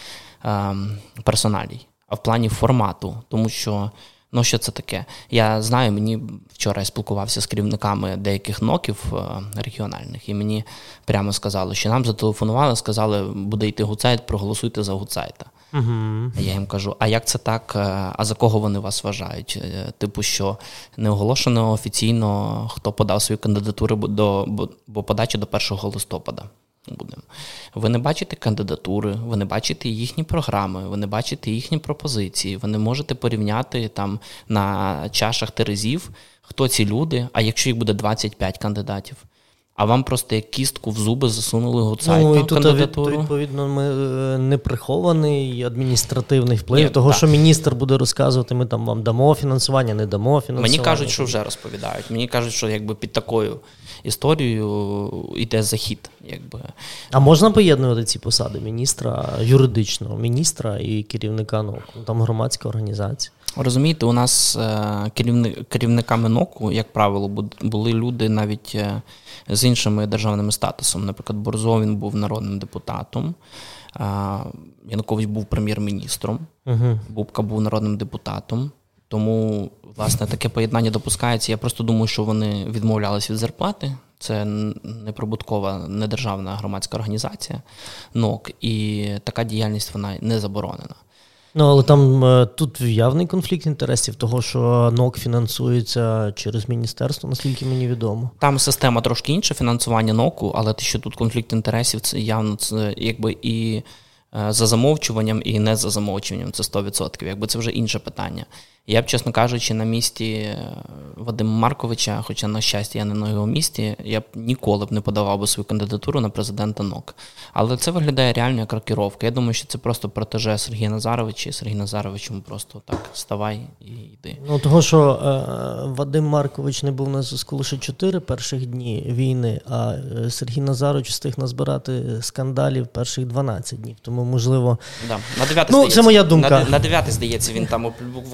ем, персоналій, а в плані формату. Тому що Ну, що це таке? Я знаю, мені вчора я спілкувався з керівниками деяких ноків е, регіональних, і мені прямо сказали, що нам зателефонували, сказали, буде йти гуцайт, проголосуйте за гуцайта. Угу. Я їм кажу: а як це так? Е, а за кого вони вас вважають? Е, типу, що не оголошено офіційно, хто подав свою кандидатуру до бо подача до 1 листопада будемо. Ви не бачите кандидатури, ви не бачите їхні програми, ви не бачите їхні пропозиції, ви не можете порівняти там на чашах терезів, хто ці люди, а якщо їх буде 25 кандидатів. А вам просто як кістку в зуби засунули гуцайт ну, і тут, кандидатуру? Відповідно, ми е, не прихований адміністративний вплив Ні, того, так. що міністр буде розказувати, ми там вам дамо фінансування, не дамо фінансування. Мені кажуть, що вже розповідають. Мені кажуть, що якби під такою історією йде захід. Якби. А можна поєднувати ці посади міністра, юридичного міністра і керівника НОК? Там громадська організація. Розумієте, у нас е, керівниками НОКу, як правило, були люди навіть е, з іншими державними статусами. Наприклад, Борзовін був народним депутатом, Янукович був прем'єр-міністром, uh Бубка був народним депутатом. Тому, власне, таке поєднання допускається. Я просто думаю, що вони відмовлялись від зарплати. Це неприбуткова недержавна громадська організація НОК, і така діяльність вона не заборонена. Ну, але там е, тут явний конфлікт інтересів, того що НОК фінансується через міністерство, наскільки мені відомо. Там система трошки інша фінансування НОКу, але те, що тут конфлікт інтересів, це явно це якби і е, за замовчуванням, і не за замовчуванням. Це 100%. Якби це вже інше питання. Я б, чесно кажучи, на місці е, Вадима Марковича, хоча, на щастя, я не на його місці, я б ніколи б не подавав би свою кандидатуру на президента НОК. Але це виглядає реально як рокіровка. Я думаю, що це просто протеже Сергія Назаровича, і Сергій Назарович йому просто так вставай і йди. Ну, того, що е, Вадим Маркович не був на зв'язку лише чотири перших дні війни, а е, Сергій Назарович встиг назбирати скандалів перших 12 днів. Тому, можливо, да. на 9 ну, здається, це моя думка. На, на 9 здається, він там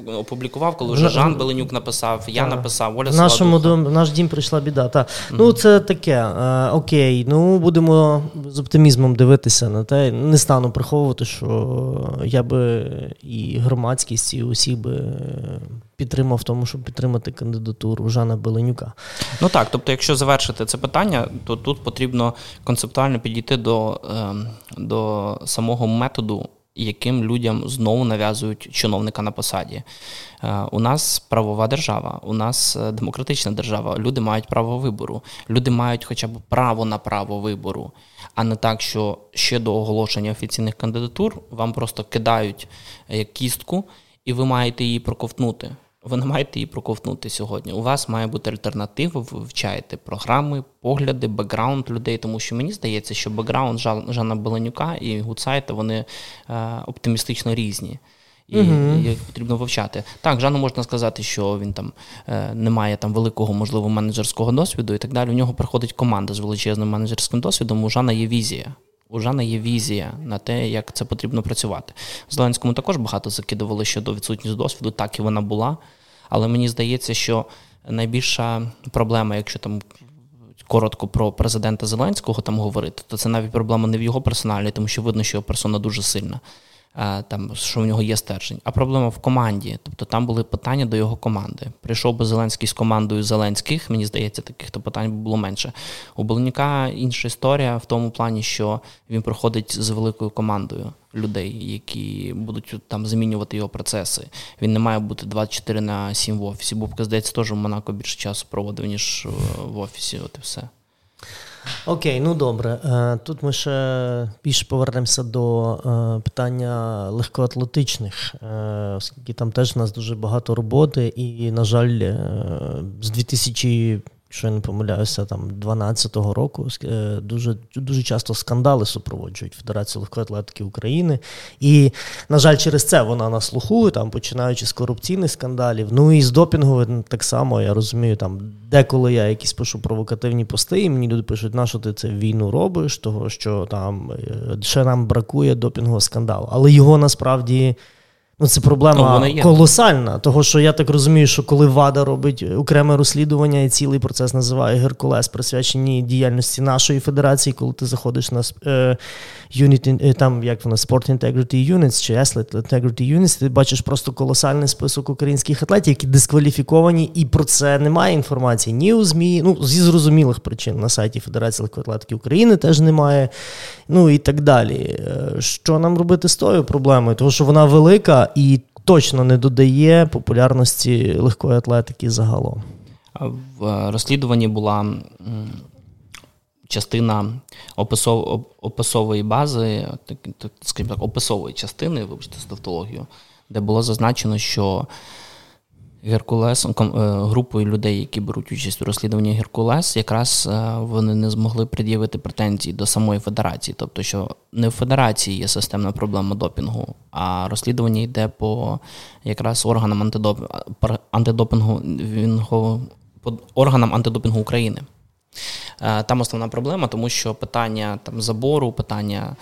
опублікував опублікував, коли вже Жан Беленюк написав, я написав, Оля В нашому дом, наш дім прийшла біда. Та. Mm-hmm. Ну, це таке. А, окей, ну будемо з оптимізмом дивитися на те. Не стану приховувати, що я би і громадськість, і усі би підтримав тому, щоб підтримати кандидатуру Жана Беленюка. Ну так, тобто, якщо завершити це питання, то тут потрібно концептуально підійти до, ем, до самого методу яким людям знову нав'язують чиновника на посаді. Е, у нас правова держава, у нас е, демократична держава. Люди мають право вибору. Люди мають хоча б право на право вибору, а не так, що ще до оголошення офіційних кандидатур вам просто кидають е, кістку, і ви маєте її проковтнути. Ви не маєте її проковтнути сьогодні. У вас має бути альтернатива, ви вивчаєте програми, погляди, бекграунд людей, тому що мені здається, що бекграунд Жана Беленюка і Гуцайта вони е, оптимістично різні. І е їх потрібно вивчати. Так, Жану можна сказати, що він там е, не має там великого, можливо, менеджерського досвіду і так далі. У нього приходить команда з величезним менеджерським досвідом. У Жана є візія. У Жана є візія на те, як це потрібно працювати. Зеленському також багато закидували щодо відсутність досвіду, так і вона була. Але мені здається, що найбільша проблема, якщо там коротко про президента Зеленського там говорити, то це навіть проблема не в його персоналі, тому що видно, що його персона дуже сильна там, що в нього є стержень, а проблема в команді. Тобто там були питання до його команди. Прийшов би Зеленський з командою Зеленських, мені здається, таких то питань було менше. У Беленюка інша історія в тому плані, що він приходить з великою командою людей, які будуть там змінювати його процеси. Він не має бути 24 на 7 в офісі. Бубка, здається, теж в Монако більше часу проводив, ніж в офісі. От і все. Окей, ну добре. Е, тут ми ще більше повернемося до е, питання легкоатлетичних, е, оскільки там теж у нас дуже багато роботи, і, на жаль, з 2000 якщо я не помиляюся, там 12-го року е, дуже дуже часто скандали супроводжують Федерацію легкої атлетики України. І, на жаль, через це вона на слуху, там починаючи з корупційних скандалів. Ну і з допінгових так само я розумію, там деколи я якісь пишу провокативні пости, і мені люди пишуть, на що ти це війну робиш, того що там е, ще нам бракує допінгового скандалу. Але його насправді. Ну, це проблема ну, колосальна. Того, що я так розумію, що коли ВАДА робить окреме розслідування і цілий процес називає Геркулес, присвячені діяльності нашої федерації, коли ти заходиш на е, unit, е, там як вона Sport Integrity Units чи Athlete Integrity Units, ти бачиш просто колосальний список українських атлетів, які дискваліфіковані, і про це немає інформації ні у ЗМІ, ну зі зрозумілих причин на сайті Федерації легкої атлетики України теж немає. Ну і так далі. Е, що нам робити з тою проблемою? Тому що вона велика і точно не додає популярності легкої атлетики загалом. В розслідуванні була частина описов, описової бази, скажімо так, описової частини, вибачте, з тавтологію, де було зазначено, що Геркулес, е, групою людей, які беруть участь у розслідуванні Геркулес, якраз е, вони не змогли пред'явити претензії до самої федерації. Тобто, що не в федерації є системна проблема допінгу, а розслідування йде по якраз органам антидоп... антидопінгу органам антидопінгу України. Е, там основна проблема, тому що питання там забору, питання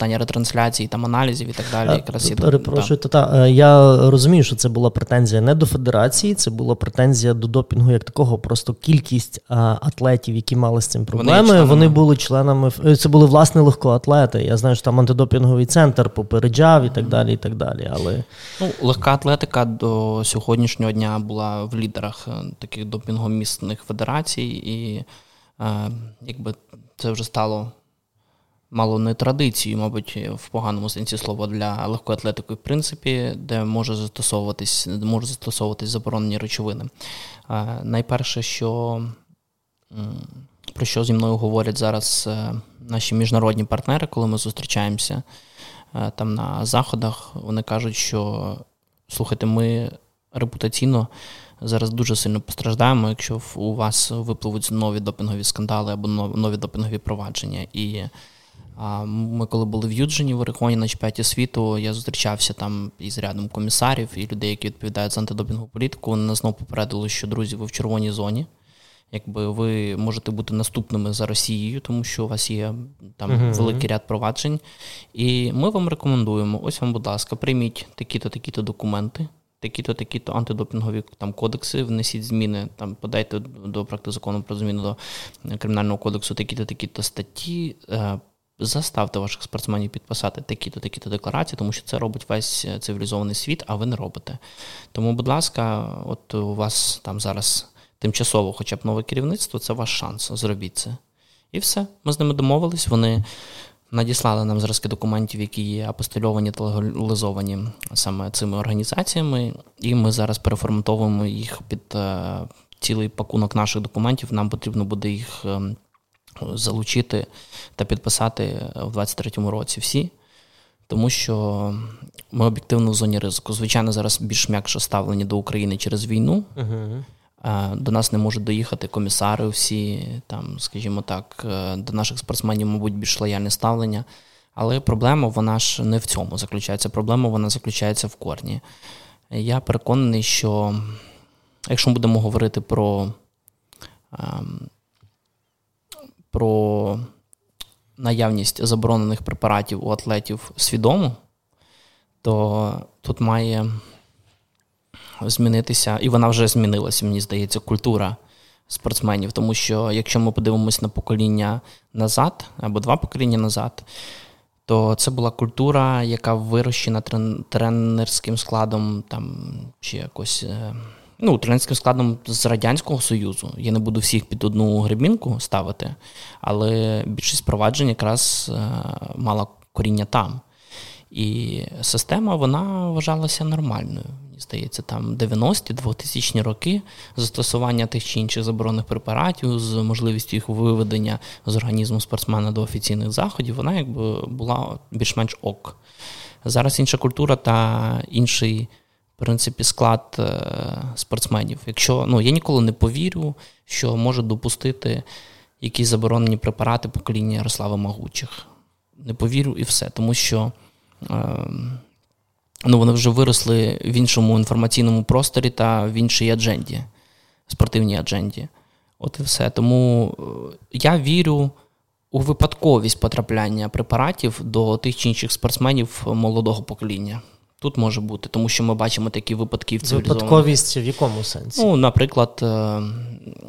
питання ретрансляції, там аналізів і так далі. Е, якраз Перепрошую, та. та я розумію, що це була претензія не до федерації, це була претензія до допінгу як такого. Просто кількість атлетів, які мали з цим проблеми, вони, вони були членами це були власне легкоатлети. Я знаю, що там антидопінговий центр попереджав і так далі. і так далі. Але ну, легка атлетика до сьогоднішнього дня була в лідерах таких допінгомісних федерацій і е, якби це вже стало мало не традицією, мабуть, в поганому сенсі слова для легкої атлетики, в принципі, де може застосовуватись, може застосовуватись заборонені речовини. Е, найперше, що про що зі мною говорять зараз е, наші міжнародні партнери, коли ми зустрічаємося е, там на заходах, вони кажуть, що слухайте, ми репутаційно зараз дуже сильно постраждаємо, якщо у вас випливуть нові допінгові скандали або нові допінгові провадження. І ми, коли були в Юджині в Орегоні на чемпіонаті світу, я зустрічався там із рядом комісарів і людей, які відповідають за антидопінгову політику. Вони нас знову попередили, що друзі, ви в червоній зоні. Якби ви можете бути наступними за Росією, тому що у вас є там uh-huh. великий ряд проваджень. І ми вам рекомендуємо: ось вам, будь ласка, прийміть такі-то, такі-то документи такі-то, такі-то антидопінгові там кодекси, внесіть зміни, там подайте до проекту закону про зміну до кримінального кодексу, такі-то, такі-то статті. Е, заставте ваших спортсменів підписати такі-то, такі-то декларації, тому що це робить весь цивілізований світ, а ви не робите. Тому, будь ласка, от у вас там зараз тимчасово, хоча б нове керівництво, це ваш шанс. Зробіть це. І все. Ми з ними домовились. Вони надіслали нам зразки документів, які є апостольовані та легалізовані саме цими організаціями, і ми зараз переформатовуємо їх під е, цілий пакунок наших документів. Нам потрібно буде їх е, залучити та підписати в 23-му році всі. Тому що ми об'єктивно в зоні ризику. Звичайно, зараз більш м'якше ставлені до України через війну. Uh-huh. До нас не можуть доїхати комісари всі, там, скажімо так, е, до наших спортсменів, мабуть, більш лояльне ставлення. Але проблема вона ж не в цьому заключається. Проблема вона заключається в корні. Я переконаний, що якщо ми будемо говорити про ем, про наявність заборонених препаратів у атлетів свідомо, то тут має змінитися, і вона вже змінилася, мені здається, культура спортсменів. Тому що якщо ми подивимось на покоління назад, або два покоління назад, то це була культура, яка вирощена тренерським складом там, чи якось. Ну, тренерським складом з Радянського Союзу. Я не буду всіх під одну грибінку ставити, але більшість проваджень якраз е, мала коріння там. І система вона вважалася нормальною здається, там 90-ті, 2000 роки застосування тих чи інших заборонених препаратів з можливістю їх виведення з організму спортсмена до офіційних заходів, вона якби була більш-менш ок. Зараз інша культура та інший. Принципі, склад е, спортсменів. Якщо ну я ніколи не повірю, що може допустити якісь заборонені препарати покоління Ярослава Магучих. Не повірю і все, тому що е, ну, вони вже виросли в іншому інформаційному просторі та в іншій адженді, спортивній адженді. От і все. Тому е, я вірю у випадковість потрапляння препаратів до тих чи інших спортсменів молодого покоління. Тут може бути, тому що ми бачимо такі випадки в цивілізованому... Випадковість в якому сенсі? Ну, наприклад, е,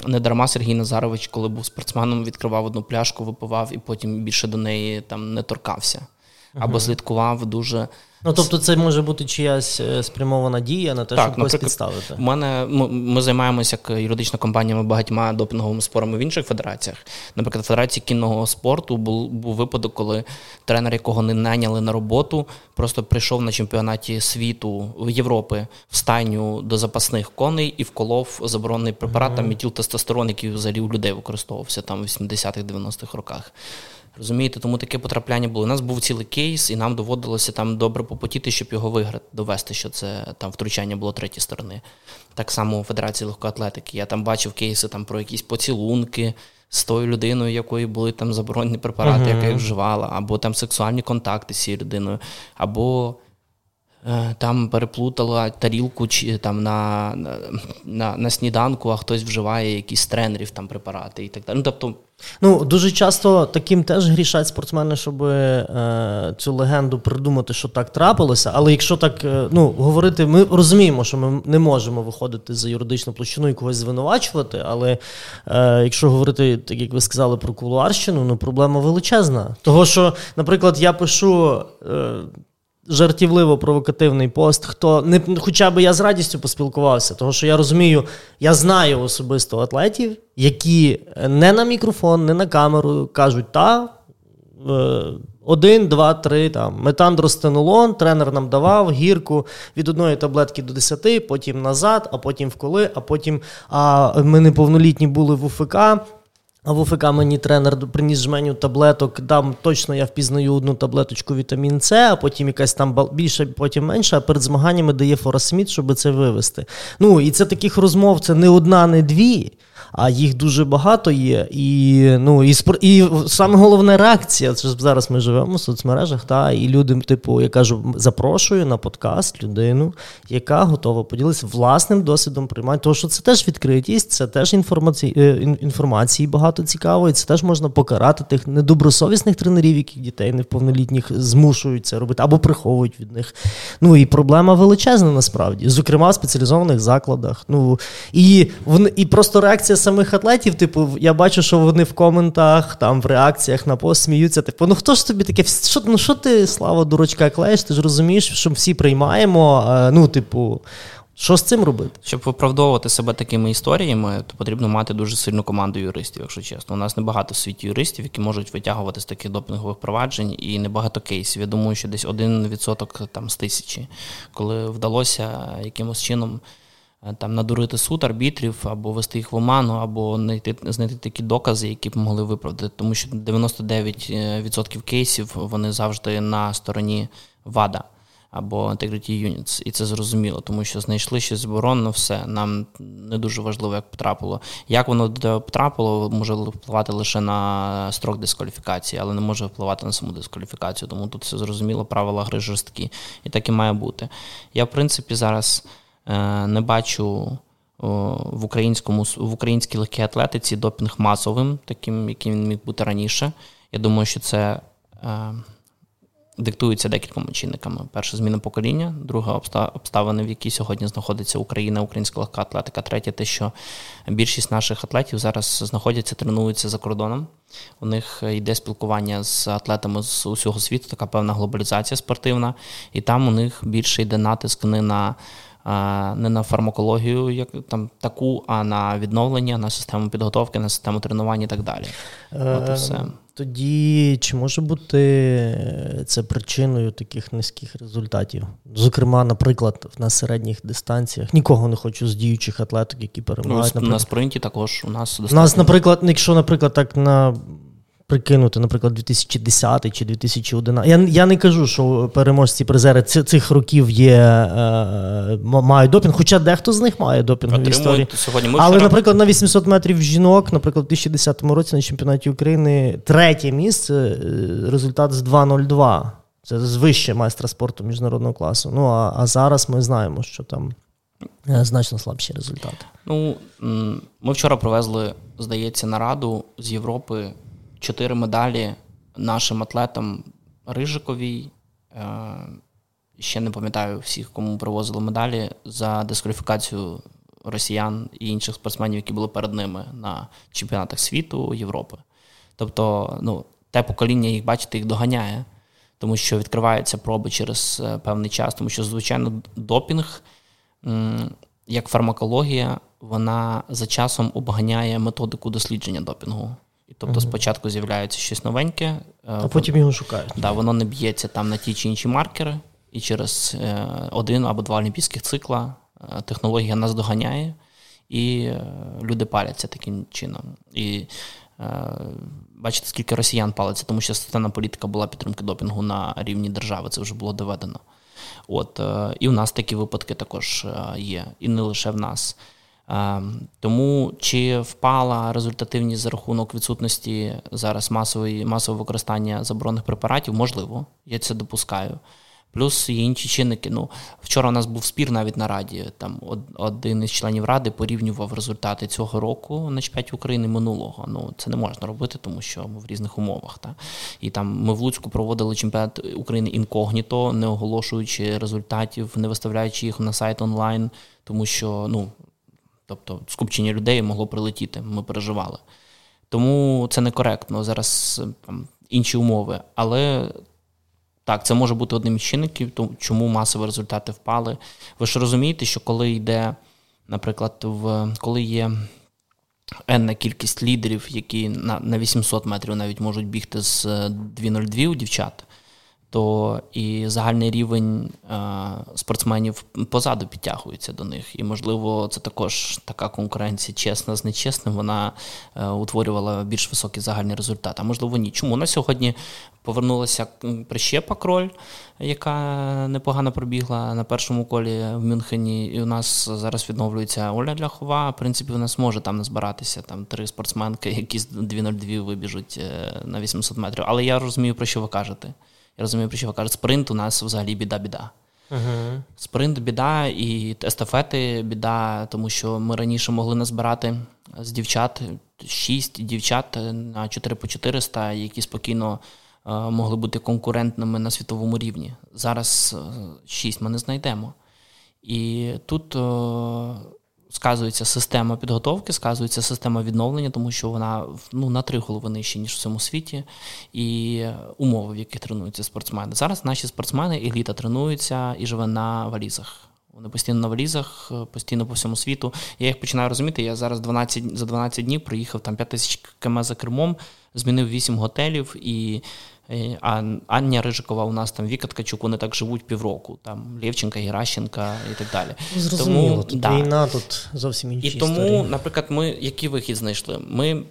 недарма Сергій Назарович, коли був спортсменом, відкривав одну пляшку, випивав і потім більше до неї там не торкався. Або слідкував дуже Ну, тобто, це може бути чиясь е, спрямована дія на те, так, щоб когось підставити. У мене ми, ми займаємося як юридична компанія багатьма допінговими спорами в інших федераціях. Наприклад, в Федерації кінного спорту був був випадок, коли тренер, якого не наняли на роботу, просто прийшов на чемпіонаті світу в Європи в стайню до запасних коней і вколов заборонений препарат, mm-hmm. там метіл тестостерон, який взагалі у людей використовувався там в 80-х, 90-х роках. Розумієте, тому таке потрапляння було. У нас був цілий кейс, і нам доводилося там добре попотіти, щоб його виграти, довести, що це там втручання було третій сторони. Так само у Федерації легкоатлетики. Я там бачив кейси там про якісь поцілунки з тою людиною, якої були там заборонені препарати, uh-huh. яка їх вживала, або там сексуальні контакти з цією людиною, або. Е, там переплутала тарілку чи там на на, на сніданку, а хтось вживає якісь тренерів там препарати і так далі. Ну, тобто Ну, дуже часто таким теж грішать спортсмени, щоб е, цю легенду придумати, що так трапилося. Але якщо так е, ну, говорити, ми розуміємо, що ми не можемо виходити за юридичну площину і когось звинувачувати. Але е, якщо говорити, так як ви сказали про кулуарщину, ну проблема величезна. Того, що, наприклад, я пишу. Е, жартівливо провокативний пост. Хто не хоча б я з радістю поспілкувався, тому що я розумію, я знаю особисто атлетів, які не на мікрофон, не на камеру кажуть, та. Е, один, два, три там метандростенолон, тренер нам давав гірку від одної таблетки до десяти, потім назад, а потім в коли, а потім а ми неповнолітні були в УФК. А в мені тренер приніс жменю таблеток, Там точно я впізнаю одну таблеточку вітамін С, а потім якась там більше, потім менше, а перед змаганнями дає форасміт, щоб це вивести. Ну і це таких розмов, це не одна, не дві. А їх дуже багато є. І ну, і, і саме головна реакція це ж зараз ми живемо в соцмережах, та, і люди, типу, я кажу, запрошую на подкаст людину, яка готова поділитися власним досвідом приймання. Тому що це теж відкритість, це теж інформації, е, інформації багато цікавої, це теж можна покарати тих недобросовісних тренерів, які дітей неповнолітніх змушують це робити або приховують від них. Ну і проблема величезна насправді, зокрема в спеціалізованих закладах. Ну і вони і просто реакція самих атлетів, типу, я бачу, що вони в коментах, там в реакціях на пост сміються. Типу, ну хто ж тобі таке? Що ну що ти, слава дурочка, клеїш? Ти ж розумієш, що всі приймаємо. Ну, типу. Що з цим робити? Щоб виправдовувати себе такими історіями, то потрібно мати дуже сильну команду юристів, якщо чесно. У нас небагато в світі юристів, які можуть витягувати з таких допінгових проваджень, і небагато кейсів. Я думаю, що десь один відсоток там з тисячі, коли вдалося якимось чином там надурити суд арбітрів або вести їх в оману, або знайти знайти такі докази, які б могли виправдати. Тому що 99% е, кейсів вони завжди на стороні ВАДА або Integrity Units. І це зрозуміло, тому що знайшли щось заборонено, все. Нам не дуже важливо, як потрапило. Як воно потрапило, може впливати лише на строк дискваліфікації, але не може впливати на саму дискваліфікацію. Тому тут все зрозуміло, правила гри жорсткі. І так і має бути. Я, в принципі, зараз. Е, не бачу в українському в українській легкій атлетиці допінг масовим, таким, яким він міг бути раніше. Я думаю, що це е, диктується декількома чинниками: перше зміна покоління, друга обставини, в якій сьогодні знаходиться Україна, українська легка атлетика. Третє, те, що більшість наших атлетів зараз знаходяться, тренуються за кордоном. У них йде спілкування з атлетами з усього світу, така певна глобалізація спортивна, і там у них більше йде натиск не на не на фармакологію, як там таку, а на відновлення, на систему підготовки, на систему тренування і так далі. От і все. Тоді чи може бути це причиною таких низьких результатів? Зокрема, наприклад, на середніх дистанціях нікого не хочу з діючих атлеток, які перемагають. Ну, на спринті також у нас достатньо. У нас, наприклад, якщо, наприклад, так на прикинути, наприклад, 2010 чи 2011. Я я не кажу, що переможці призери цих років є, е, мають допінг, хоча дехто з них має допінгові історії. Сьогодні ми Але, наприклад, на 800 метрів жінок, наприклад, у 2010 році на чемпіонаті України третє місце, е, результат з 2.02. Це звище майстра спорту міжнародного класу. Ну а, а зараз ми знаємо, що там. Е, значно слабші результати. Ну ми вчора провезли, здається, нараду з Європи чотири медалі нашим атлетам Рижиковій. Е, ще не пам'ятаю всіх, кому привозили медалі за дискваліфікацію росіян і інших спортсменів, які були перед ними на чемпіонатах світу Європи. Тобто, ну, те покоління їх, бачите, їх доганяє, тому що відкриваються проби через е, певний час, тому що, звичайно, допінг, як фармакологія, вона за часом обганяє методику дослідження допінгу. Тобто угу. спочатку з'являється щось новеньке, е, а потім його шукають. Да, Воно не б'ється там на ті чи інші маркери, і через е, один або два олімпійських цикла е, технологія нас доганяє, і люди паляться таким чином. І бачите, скільки росіян палиться, тому що системна політика була підтримки допінгу на рівні держави, це вже було доведено. От, І в нас такі випадки також є, і не лише в нас. Тому чи впала результативність за рахунок відсутності зараз масової масового використання заборонених препаратів? Можливо, я це допускаю. Плюс є інші чинники. Ну, Вчора у нас був спір навіть на Раді. Там один із членів Ради порівнював результати цього року на чемпіонаті України минулого. Ну, Це не можна робити, тому що ми в різних умовах. Та? І там ми в Луцьку проводили чемпіонат України інкогніто, не оголошуючи результатів, не виставляючи їх на сайт онлайн, тому що ну, Тобто скупчення людей могло прилетіти, ми переживали. Тому це некоректно. Зараз там інші умови. Але так, це може бути одним із чинників, чому масові результати впали. Ви ж розумієте, що коли йде, наприклад, в коли є енна кількість лідерів, які на на 800 метрів навіть можуть бігти з 2.02 у дівчат, то і загальний рівень е, спортсменів позаду підтягується до них. І, можливо, це також така конкуренція чесна з нечесним. Вона е, утворювала більш високий загальний результат. А можливо, ні. Чому на сьогодні повернулася прищепа кроль, яка непогано пробігла на першому колі в Мюнхені. І у нас зараз відновлюється Оля Ляхова. В принципі, у нас може там назбиратися там три спортсменки, які з 2.02 вибіжуть е, на 800 метрів. Але я розумію, про що ви кажете. Я розумію, про що ви кажете, спринт у нас взагалі біда-біда. Uh-huh. Спринт біда і естафети біда, тому що ми раніше могли назбирати з дівчат 6 дівчат на 4 по 400, які спокійно е, могли бути конкурентними на світовому рівні. Зараз 6 е, ми не знайдемо. І тут е, сказується система підготовки, сказується система відновлення, тому що вона ну, на три голови нижче, ніж в цьому світі, і умови, в яких тренуються спортсмени. Зараз наші спортсмени еліта тренуються і живе на валізах. Вони постійно на валізах, постійно по всьому світу. Я їх починаю розуміти. Я зараз 12, за 12 днів приїхав там 5 тисяч км за кермом, змінив 8 готелів і а Аня Рижикова у нас там Віка Ткачук, вони так живуть півроку. Там Лєвченка, Геращенка і так далі. Зрозуміло, тому, тут да. війна тут зовсім інші І тому, історії. наприклад, ми який вихід знайшли? Ми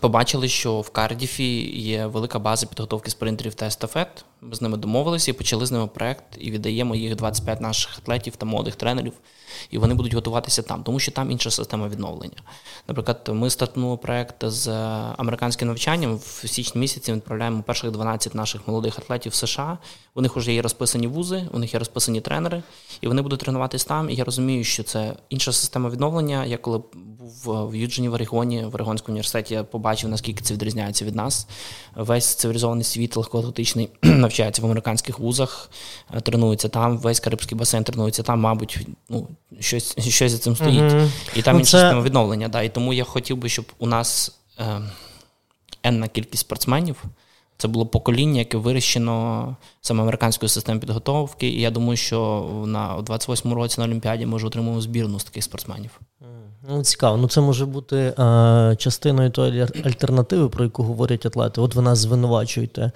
побачили, що в Кардіфі є велика база підготовки спринтерів та естафет. Ми з ними домовилися і почали з ними проект, і віддаємо їх 25 наших атлетів та молодих тренерів і вони будуть готуватися там, тому що там інша система відновлення. Наприклад, ми стартнули проект з американським навчанням. В січні місяці ми відправляємо перших 12 наших молодих атлетів в США. У них вже є розписані вузи, у них є розписані тренери, і вони будуть тренуватись там. І я розумію, що це інша система відновлення. Я коли був в Юджині, в Орегоні, в Орегонському університеті, я побачив, наскільки це відрізняється від нас. Весь цивілізований світ легкоатлетичний навчається в американських вузах, тренується там, весь Карибський басейн тренується там, мабуть, ну щось щось за цим стоїть. Mm-hmm. І там ну, інша це... система відновлення. Да. І тому я хотів би, щоб у нас е, енна кількість спортсменів. Це було покоління, яке вирощено саме американською системою підготовки. І я думаю, що на 28-му році на Олімпіаді ми вже отримуємо збірну з таких спортсменів. Ну, Цікаво. Ну це може бути е, частиною тої альтернативи, про яку говорять атлети. От ви нас звинувачуєте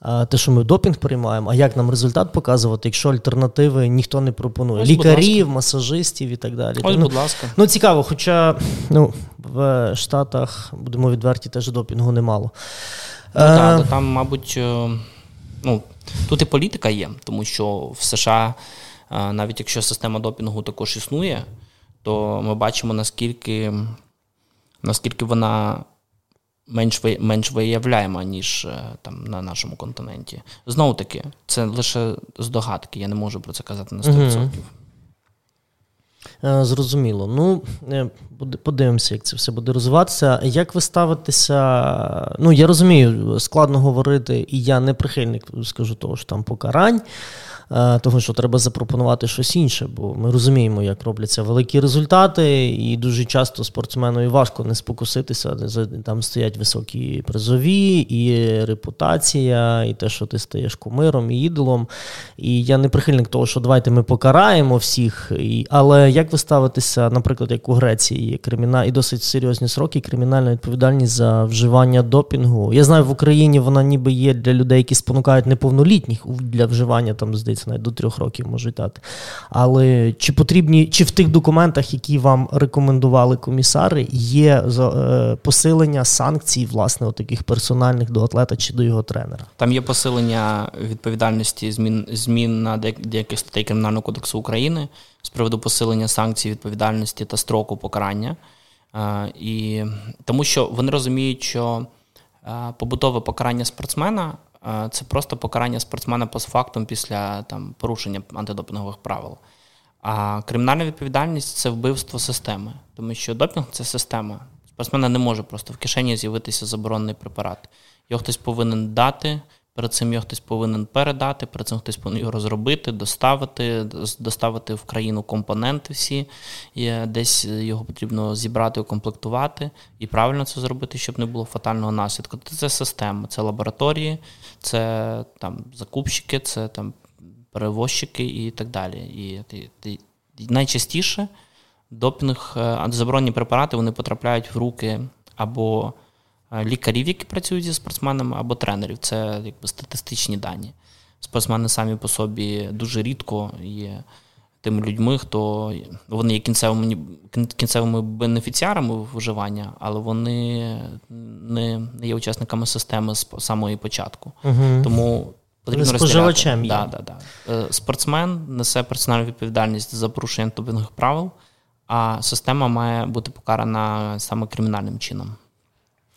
те, що ми допінг приймаємо, а як нам результат показувати, якщо альтернативи ніхто не пропонує? Ось, Лікарів, масажистів і так далі. Ось, ну, будь ласка. Ну, цікаво, хоча ну, в Штатах, будемо відверті, теж допінгу немало. Ну, так, але там, мабуть, е, ну, тут і політика є, тому що в США, е, навіть якщо система допінгу також існує, то ми бачимо, наскільки, наскільки вона менш менш виявляємо, ніж е, там на нашому континенті. Знову таки, це лише здогадки, я не можу про це казати на 100%. Угу. Зрозуміло. Ну, е, подивимося, як це все буде розвиватися. Як ви ставитеся? Ну, я розумію, складно говорити, і я не прихильник, скажу того, що там покарань. Е, того, що треба запропонувати щось інше, бо ми розуміємо, як робляться великі результати, і дуже часто спортсмену важко не спокуситися. Там стоять високі призові, і репутація, і те, що ти стаєш кумиром і ідолом. І я не прихильник того, що давайте ми покараємо всіх. І, Але як ви ставитеся, наприклад, як у Греції, є криміна... і досить серйозні сроки, кримінальна відповідальність за вживання допінгу. Я знаю, в Україні вона ніби є для людей, які спонукають неповнолітніх для вживання там здається здається, навіть до трьох років можуть дати. Але чи потрібні, чи в тих документах, які вам рекомендували комісари, є е, посилення санкцій, власне, таких персональних до атлета чи до його тренера? Там є посилення відповідальності змін змін на деяких статей Кримінального кодексу України з приводу посилення санкцій, відповідальності та строку покарання. Е, і тому що вони розуміють, що е, побутове покарання спортсмена це просто покарання спортсмена постфактум після там, порушення антидопінгових правил. А кримінальна відповідальність це вбивство системи, тому що допінг це система. Спортсмена не може просто в кишені з'явитися заборонений препарат. Його хтось повинен дати, Перед цим його хтось повинен передати, перед цим хтось повинен його розробити, доставити, доставити в країну компоненти всі, і десь його потрібно зібрати, укомплектувати і правильно це зробити, щоб не було фатального наслідку. Це система, це лабораторії, це там закупщики, це там перевозчики і так далі. І, і, і найчастіше допінг, е, заборонені препарати вони потрапляють в руки або лікарів, які працюють зі спортсменами, або тренерів. Це якби статистичні дані. спортсмени самі по собі дуже рідко є тими людьми, хто вони є кінцевими кінцевими бенефіціарами виживання, але вони не не є учасниками системи з самої початку. Угу. Тому потрібно споживачем є. Да, да, да. Е, спортсмен несе персональну відповідальність за порушення тобінних правил, а система має бути покарана саме кримінальним чином.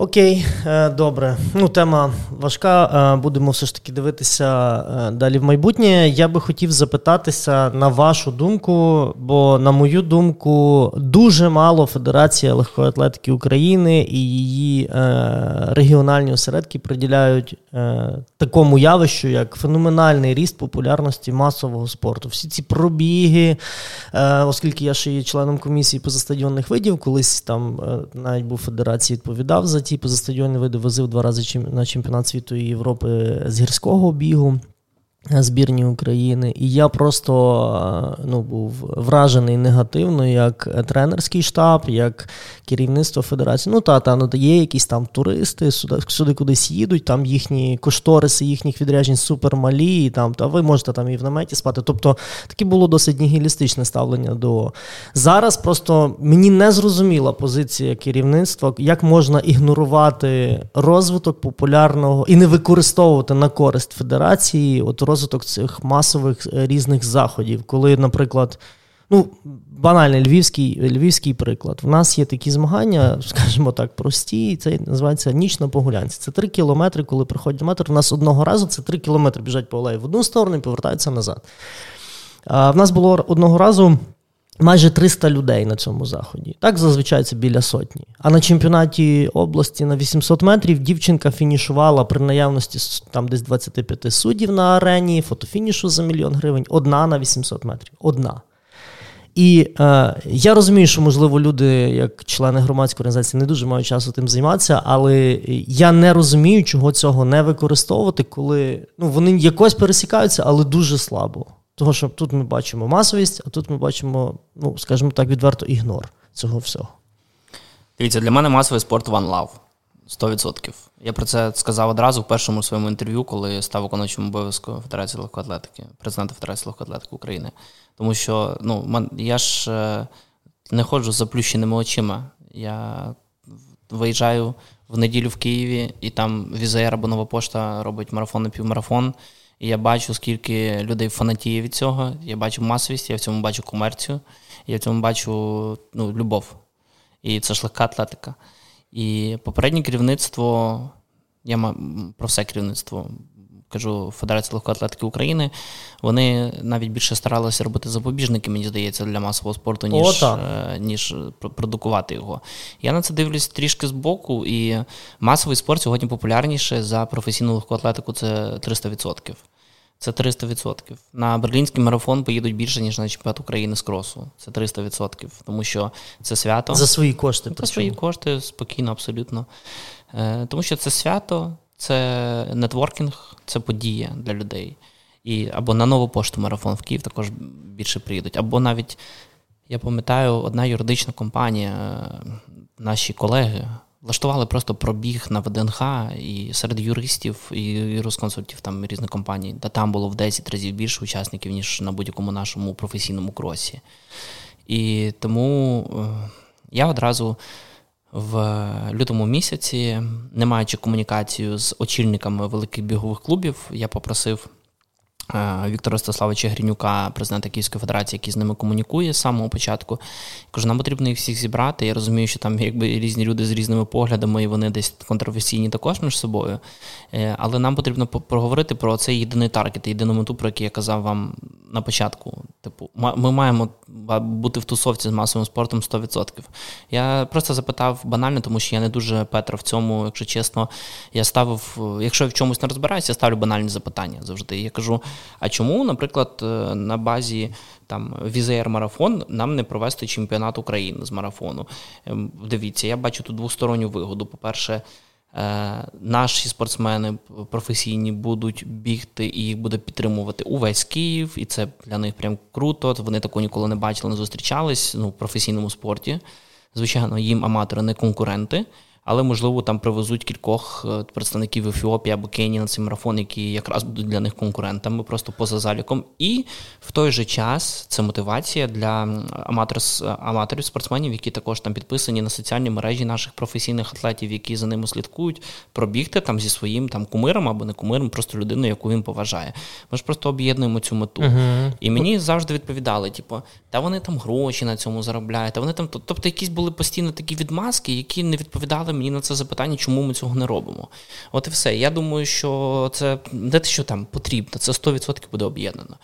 Окей, е, добре. Ну, тема важка. Е, будемо все ж таки дивитися е, далі в майбутнє. Я би хотів запитатися на вашу думку, бо, на мою думку, дуже мало Федерація легкої атлетики України і її регіональні осередки приділяють такому явищу, як феноменальний ріст популярності масового спорту. Всі ці пробіги, оскільки я ще є членом комісії позастадіонних видів, колись там навіть був федерації відповідав за ті позастадіонні види возив два рази на чемпіонат світу і Європи з гірського бігу збірні України. І я просто ну, був вражений негативно, як тренерський штаб, як керівництво федерації. Ну, та, та ну, є якісь там туристи, сюди, сюди кудись їдуть, там їхні кошториси їхніх відряджень супермалі, і там, та ви можете там і в наметі спати. Тобто таке було досить нігілістичне ставлення до зараз. Просто мені не зрозуміла позиція керівництва, як можна ігнорувати розвиток популярного і не використовувати на користь федерації. от розвиток цих масових е, різних заходів, коли, наприклад, ну, банальний львівський львівський приклад. В нас є такі змагання, скажімо так, прості, це називається ніч на погулянці. Це три кілометри, коли приходять метр. У нас одного разу це три кілометри біжать по алеї в одну сторону і повертаються назад. А В нас було одного разу майже 300 людей на цьому заході. Так зазвичай це біля сотні. А на чемпіонаті області на 800 метрів дівчинка фінішувала при наявності там десь 25 суддів на арені, фотофінішу за мільйон гривень. Одна на 800 метрів. Одна. І е, я розумію, що, можливо, люди, як члени громадської організації, не дуже мають часу тим займатися, але я не розумію, чого цього не використовувати, коли ну, вони якось пересікаються, але дуже слабо. Того, що тут ми бачимо масовість, а тут ми бачимо, ну, скажімо так, відверто ігнор цього всього. Дивіться, для мене масовий спорт One Love. 100%. Я про це сказав одразу в першому своєму інтерв'ю, коли став виконуючим обов'язку Федерації легкоатлетики, президента Федерації легкоатлетики України. Тому що ну, я ж е, не ходжу з заплющеними очима. Я виїжджаю в неділю в Києві, і там Візаєр або нова пошта робить марафон і півмарафон. І я бачу, скільки людей фанатіє від цього. Я бачу масовість, я в цьому бачу комерцію, я в цьому бачу ну, любов. І це ж легка атлетика. І попереднє керівництво, я про все керівництво кажу Федерації легкої атлетики України, вони навіть більше старалися робити запобіжники, мені здається, для масового спорту, ніж О, е, ніж продукувати його. Я на це дивлюсь трішки збоку, і масовий спорт сьогодні популярніше за професійну легку атлетику це 300%. Це 300%. На берлінський марафон поїдуть більше, ніж на чемпіонат України з кросу. Це 300%. Тому що це свято. За свої кошти. За свої кошти, спокійно, абсолютно. Е, тому що це свято, це нетворкінг, це подія для людей. І Або на нову пошту марафон в Київ також більше приїдуть. Або навіть, я пам'ятаю, одна юридична компанія, е, наші колеги влаштували просто пробіг на ВДНХ і серед юристів і юрисконсультів там різних компаній, та там було в 10 разів більше учасників, ніж на будь-якому нашому професійному кросі. І тому е, я одразу в лютому місяці, не маючи комунікацію з очільниками великих бігових клубів, я попросив Віктора Ростиславича Грінюка, президента Київської Федерації, який з ними комунікує з самого початку. Кажу, нам потрібно їх всіх зібрати. Я розумію, що там якби різні люди з різними поглядами, і вони десь контрофесійні також між собою. Е, але нам потрібно проговорити про цей єдиний таргет, єдину мету, про який я казав вам на початку. Типу, ми маємо бути в тусовці з масовим спортом 100%. Я просто запитав банально, тому що я не дуже петраю в цьому, якщо чесно, я ставив, якщо я в чомусь не розбираюся, я ставлю банальні запитання завжди. Я кажу. А чому, наприклад, е, на базі там Wizz Air марафон нам не провести чемпіонат України з марафону? Ем, дивіться, я бачу тут двосторонню вигоду. По-перше, е, наші спортсмени професійні будуть бігти і їх буде підтримувати увесь Київ, і це для них прям круто. Вони такого ніколи не бачили, не зустрічались ну, в професійному спорті. Звичайно, їм аматори не конкуренти. Але можливо там привезуть кількох е, представників Ефіопії або Кенії на цей марафон, які якраз будуть для них конкурентами, просто поза заліком. І в той же час це мотивація для аматор, аматорів спортсменів, які також там підписані на соціальні мережі наших професійних атлетів, які за ними слідкують, пробігти там зі своїм там кумиром або не кумиром, просто людиною, яку він поважає. Ми ж просто об'єднуємо цю мету. Uh-huh. І мені завжди відповідали: типу, та вони там гроші на цьому заробляють, та вони там, тобто, якісь були постійно такі відмазки, які не відповідали мені на це запитання, чому ми цього не робимо. От і все. Я думаю, що це не те, що там потрібно, це 100% буде об'єднано.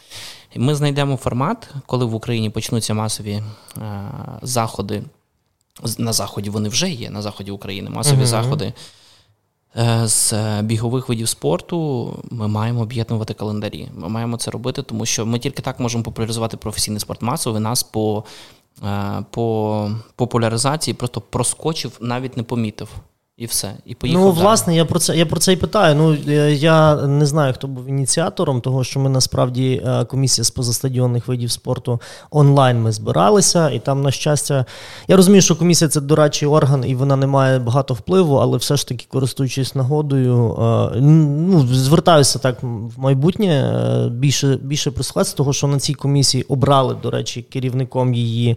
Ми знайдемо формат, коли в Україні почнуться масові е, заходи. На заході вони вже є, на заході України масові uh-huh. заходи. Е, з бігових видів спорту ми маємо об'єднувати календарі. Ми маємо це робити, тому що ми тільки так можемо популяризувати професійний спорт масовий. Нас по по популяризації просто проскочив, навіть не помітив. І все. І поїхав Ну, власне, я про це я про це і питаю. Ну, Я не знаю, хто був ініціатором, того, що ми насправді е, комісія з позастадіонних видів спорту онлайн ми збиралися, і там, на щастя, я розумію, що комісія це дорадчий орган, і вона не має багато впливу, але все ж таки, користуючись нагодою, е, ну, звертаюся так в майбутнє більше більше прислухатися, того, що на цій комісії обрали, до речі, керівником її.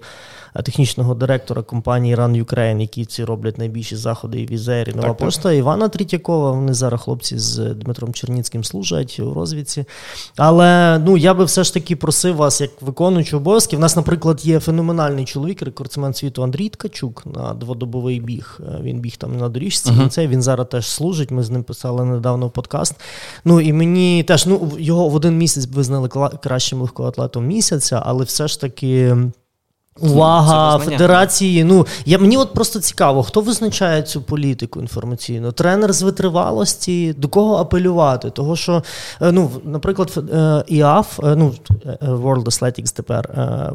Технічного директора компанії Run Ukraine, які ці роблять найбільші заходи і візері. Нова так, пошта так. Івана Трітякова. Вони зараз хлопці з Дмитром Черніцьким служать у розвідці. Але ну я би все ж таки просив вас, як виконуючи обов'язки. У нас, наприклад, є феноменальний чоловік, рекордсмен світу Андрій Ткачук на дводобовий біг. Е, він біг там на доріжці. Uh-huh. Цей він зараз теж служить. Ми з ним писали недавно подкаст. Ну і мені теж ну його в один місяць визнали кращим легкоатлетом місяця, але все ж таки. Увага федерації. Ну я мені от просто цікаво, хто визначає цю політику інформаційну? Тренер з витривалості, до кого апелювати? Того, що, е, ну, наприклад, е, ІАФ, е, ну World Athletics тепер,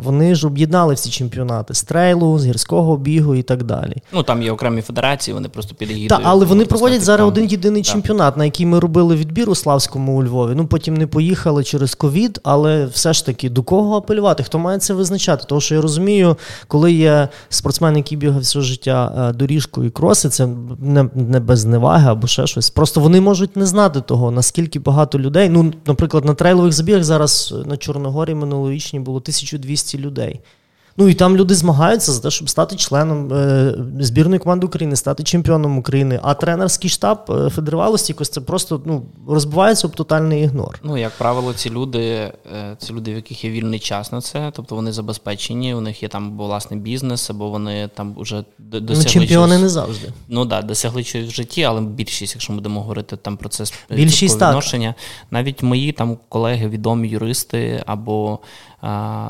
вони ж об'єднали всі чемпіонати з трейлу, з гірського бігу і так далі. Ну там є окремі федерації, вони просто під'їдуть. Так, але вони проводять зараз один єдиний так. чемпіонат, на який ми робили відбір у Славському у Львові. Ну потім не поїхали через ковід, але все ж таки до кого апелювати? Хто має це визначати? Тому що я розумію розумію, коли є спортсмен, який бігав все життя е, доріжкою і кроси, це не не без зневаги або ще щось. Просто вони можуть не знати того, наскільки багато людей. Ну, наприклад, на трейлових забігах зараз на Чорногорі минулорічні було 1200 людей. Ну і там люди змагаються за те, щоб стати членом е, збірної команди України, стати чемпіоном України. А тренерський штаб е, федерувалості якось це просто ну, розбивається об тотальний ігнор. Ну, як правило, ці люди, е, ці люди, в яких є вільний час на це, тобто вони забезпечені, у них є там власний бізнес, або вони там вже ну, досягли. Ну, чемпіони чогось, не завжди. Ну так, да, досягли чогось в житті, але більшість, якщо ми будемо говорити там про це більшість відношення, навіть мої там колеги, відомі юристи або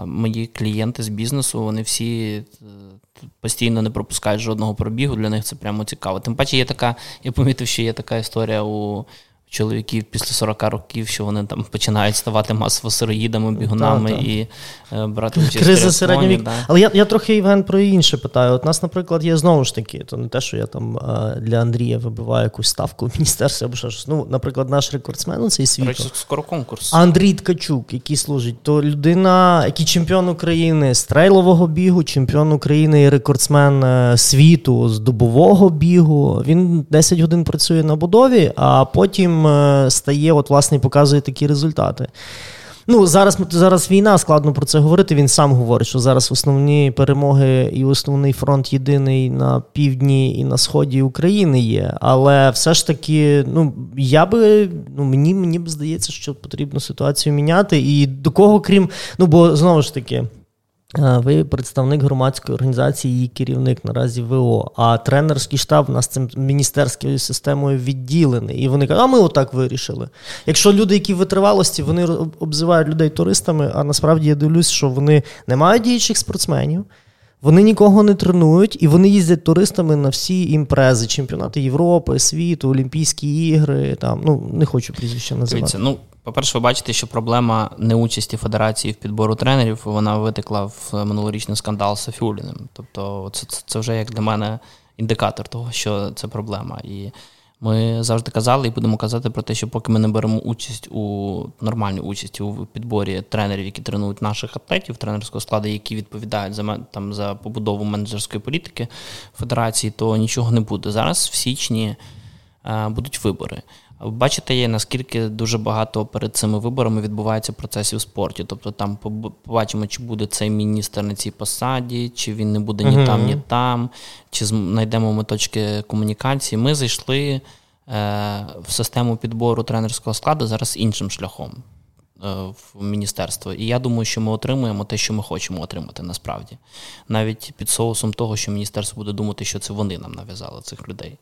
мої клієнти з бізнесу, вони всі е, постійно не пропускають жодного пробігу. Для них це прямо цікаво. Тим паче, є така, я помітив, що є така історія у чоловіків після 40 років, що вони там починають ставати масово сироїдами, бігунами та, та. і е, брати участь Криза середнього віку. Да. Але я я трохи Євген про інше питаю. От нас, наприклад, є знову ж таки, то не те, що я там е, для Андрія вибиваю якусь ставку в міністерстві або щось. Ну, наприклад, наш рекордсмен у цей світ. Речі, скоро конкурс. Андрій Ткачук, який служить, то людина, який чемпіон України з трейлового бігу, чемпіон України і рекордсмен е, світу з добового бігу. Він 10 годин працює на будові, а потім. Е, стає, от, власне, показує такі результати. Ну, Зараз зараз війна, складно про це говорити. Він сам говорить, що зараз основні перемоги і основний фронт єдиний на півдні і на сході України є. Але все ж таки, ну я би ну мені мені б здається, що потрібно ситуацію міняти. І до кого, крім, ну бо знову ж таки. Ви представник громадської організації, її керівник наразі ВО, а тренерський штаб у нас цим міністерською системою відділений. І вони кажуть, а ми отак вирішили. Якщо люди, які витривалості, вони обзивають людей туристами, а насправді я дивлюсь, що вони не мають діючих спортсменів, вони нікого не тренують, і вони їздять туристами на всі імпрези, чемпіонати Європи, світу, Олімпійські ігри. Там ну не хочу прізвища називати. Дивіться, ну по-перше, ви бачите, що проблема неучасті федерації в підбору тренерів вона витекла в минулорічний скандал з Сафюліним. Тобто, це це, вже як для мене індикатор того, що це проблема. І Ми завжди казали і будемо казати про те, що поки ми не беремо участь у нормальній участі у підборі тренерів, які тренують наших атлетів, тренерського складу, які відповідають за там за побудову менеджерської політики федерації, то нічого не буде. Зараз в січні е, будуть вибори. Бачите, є наскільки дуже багато перед цими виборами відбувається процесів в спорті. Тобто там побачимо, чи буде цей міністр на цій посаді, чи він не буде ні uh-huh. там, ні там, чи знайдемо ми точки комунікації. Ми зайшли е, в систему підбору тренерського складу зараз іншим шляхом. Е, в міністерство. І я думаю, що ми отримуємо те, що ми хочемо отримати насправді. Навіть під соусом того, що міністерство буде думати, що це вони нам нав'язали цих людей.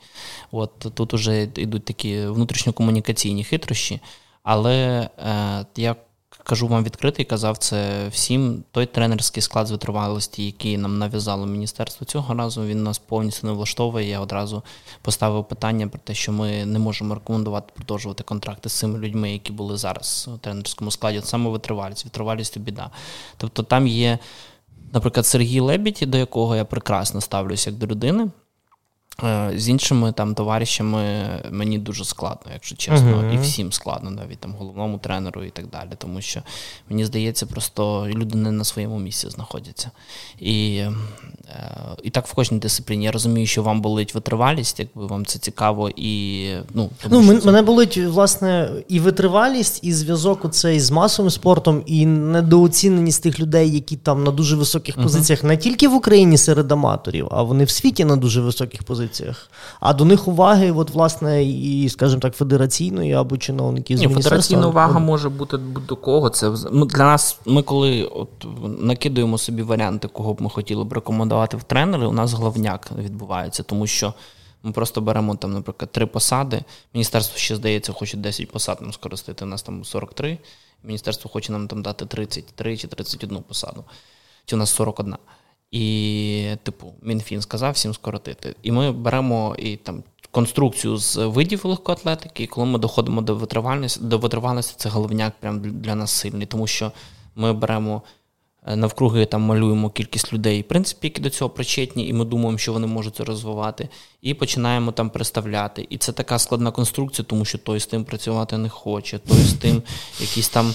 От тут уже йдуть такі внутрішньокомунікаційні хитрощі, але е, я кажу вам відкритий, казав це всім. Той тренерський склад з витривалості, який нам нав'язало міністерство цього разу, він нас повністю не влаштовує. Я одразу поставив питання про те, що ми не можемо рекомендувати продовжувати контракти з цими людьми, які були зараз у тренерському складі. Саме витривалість, витривалість біда. Тобто там є, наприклад, Сергій Лебідь, до якого я прекрасно ставлюся як до людини. Е, з іншими там товаришами мені дуже складно, якщо чесно, uh-huh. і всім складно, навіть там головному тренеру і так далі. Тому що мені здається, просто люди не на своєму місці знаходяться. І е, і так в кожній дисципліні. Я розумію, що вам болить витривалість, якби вам це цікаво, і ну тому, ну, мене болить власне і витривалість, і зв'язок оцей з масовим спортом, і недооціненість тих людей, які там на дуже високих uh-huh. позиціях, не тільки в Україні серед аматорів, а вони в світі на дуже високих позиціях позиціях. А до них уваги, от, власне, і, скажімо так, федераційної або чиновників з Ні, Федераційна увага може бути до кого. Це Для нас, ми коли от накидуємо собі варіанти, кого б ми хотіли б рекомендувати в тренери, у нас головняк відбувається, тому що. Ми просто беремо там, наприклад, три посади. Міністерство ще здається, хоче 10 посад нам скористати. У нас там 43. Міністерство хоче нам там дати 33 чи 31 посаду. Чи у нас 41. І, типу, МінФін сказав всім скоротити. І ми беремо і там конструкцію з видів легкоатлетики, і коли ми доходимо до витривальності, до витривальності, це головняк прям для нас сильний, тому що ми беремо Е, навкруги там малюємо кількість людей, в принципі, які до цього причетні, і ми думаємо, що вони можуть це розвивати. І починаємо там представляти. І це така складна конструкція, тому що той з тим працювати не хоче, той з тим якісь там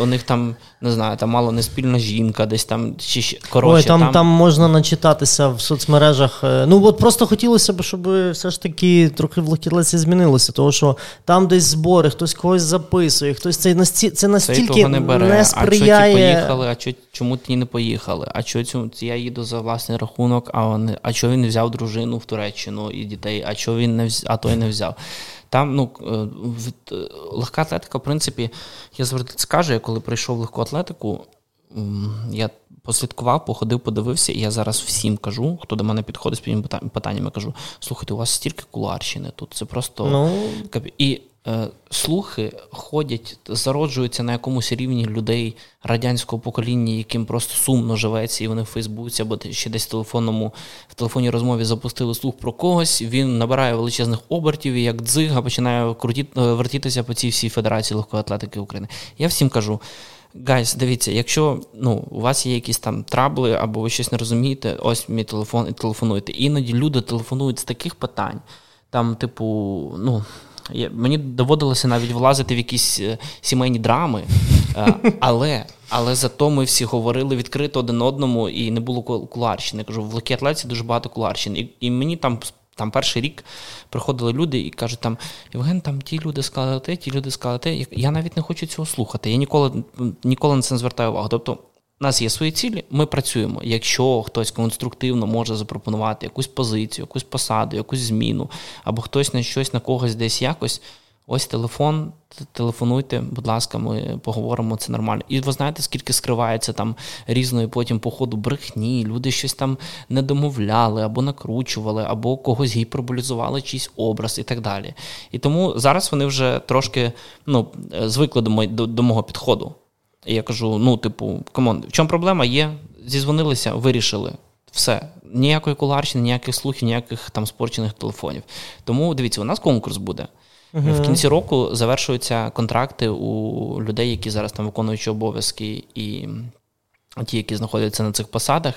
у них там не знаю, там мало не спільна жінка, десь там чи коротше. Ой, там, там там можна начитатися в соцмережах. Е, ну от просто хотілося б, щоб все ж таки трохи в локілеці змінилося, тому що там десь збори, хтось когось записує, хтось це настільки це настільки не, бере. не сприяє. А що ті поїхали, а що чому ті не поїхали? А чого я їду за власний рахунок, а вони, а чого він взяв дружину в Туреччину і дітей, а чого він не взяв, а той не взяв? Там ну, е, легка атлетика, в принципі, я завжди скажу, я коли прийшов в легку атлетику, я послідкував, походив, подивився, і я зараз всім кажу, хто до мене підходить з питаннями, кажу: слухайте, у вас стільки куларщини тут. Це просто ну... і слухи ходять, зароджуються на якомусь рівні людей радянського покоління, яким просто сумно живеться, і вони в Фейсбуці або ще десь в телефонному в телефонній розмові запустили слух про когось. Він набирає величезних обертів і як дзига починає крутіти, е, вертітися по цій всій федерації легкої атлетики України. Я всім кажу. Guys, дивіться, якщо ну, у вас є якісь там трабли, або ви щось не розумієте, ось мій телефон і телефонуйте. Іноді люди телефонують з таких питань, там, типу, ну. Мені доводилося навіть влазити в якісь е, сімейні драми, е, але але зато ми всі говорили відкрито один одному і не було кулуарщини. Кажу, в легкій атлетиці дуже багато кулуарщин. І, і мені там. Там перший рік приходили люди і кажуть, там Євген, там ті люди сказали те, ті люди сказали те. Я навіть не хочу цього слухати. Я ніколи ніколи на це не звертаю увагу. Тобто у нас є свої цілі, ми працюємо. Якщо хтось конструктивно може запропонувати якусь позицію, якусь посаду, якусь зміну, або хтось на щось на когось десь якось. Ось телефон, телефонуйте, будь ласка, ми поговоримо, це нормально. І ви знаєте, скільки скривається там різної потім по ходу брехні, люди щось там не домовляли, або накручували, або когось гіперболізували чийсь образ і так далі. І тому зараз вони вже трошки ну, звикли до, до, до мого підходу. І я кажу: ну, типу, come on, в чому проблема є? Зізвонилися, вирішили. Все. Ніякої кулуарщини, ніяких слухів, ніяких там спорчених телефонів. Тому дивіться, у нас конкурс буде. uh В кінці року завершуються контракти у людей, які зараз там виконують обов'язки, і ті, які знаходяться на цих посадах.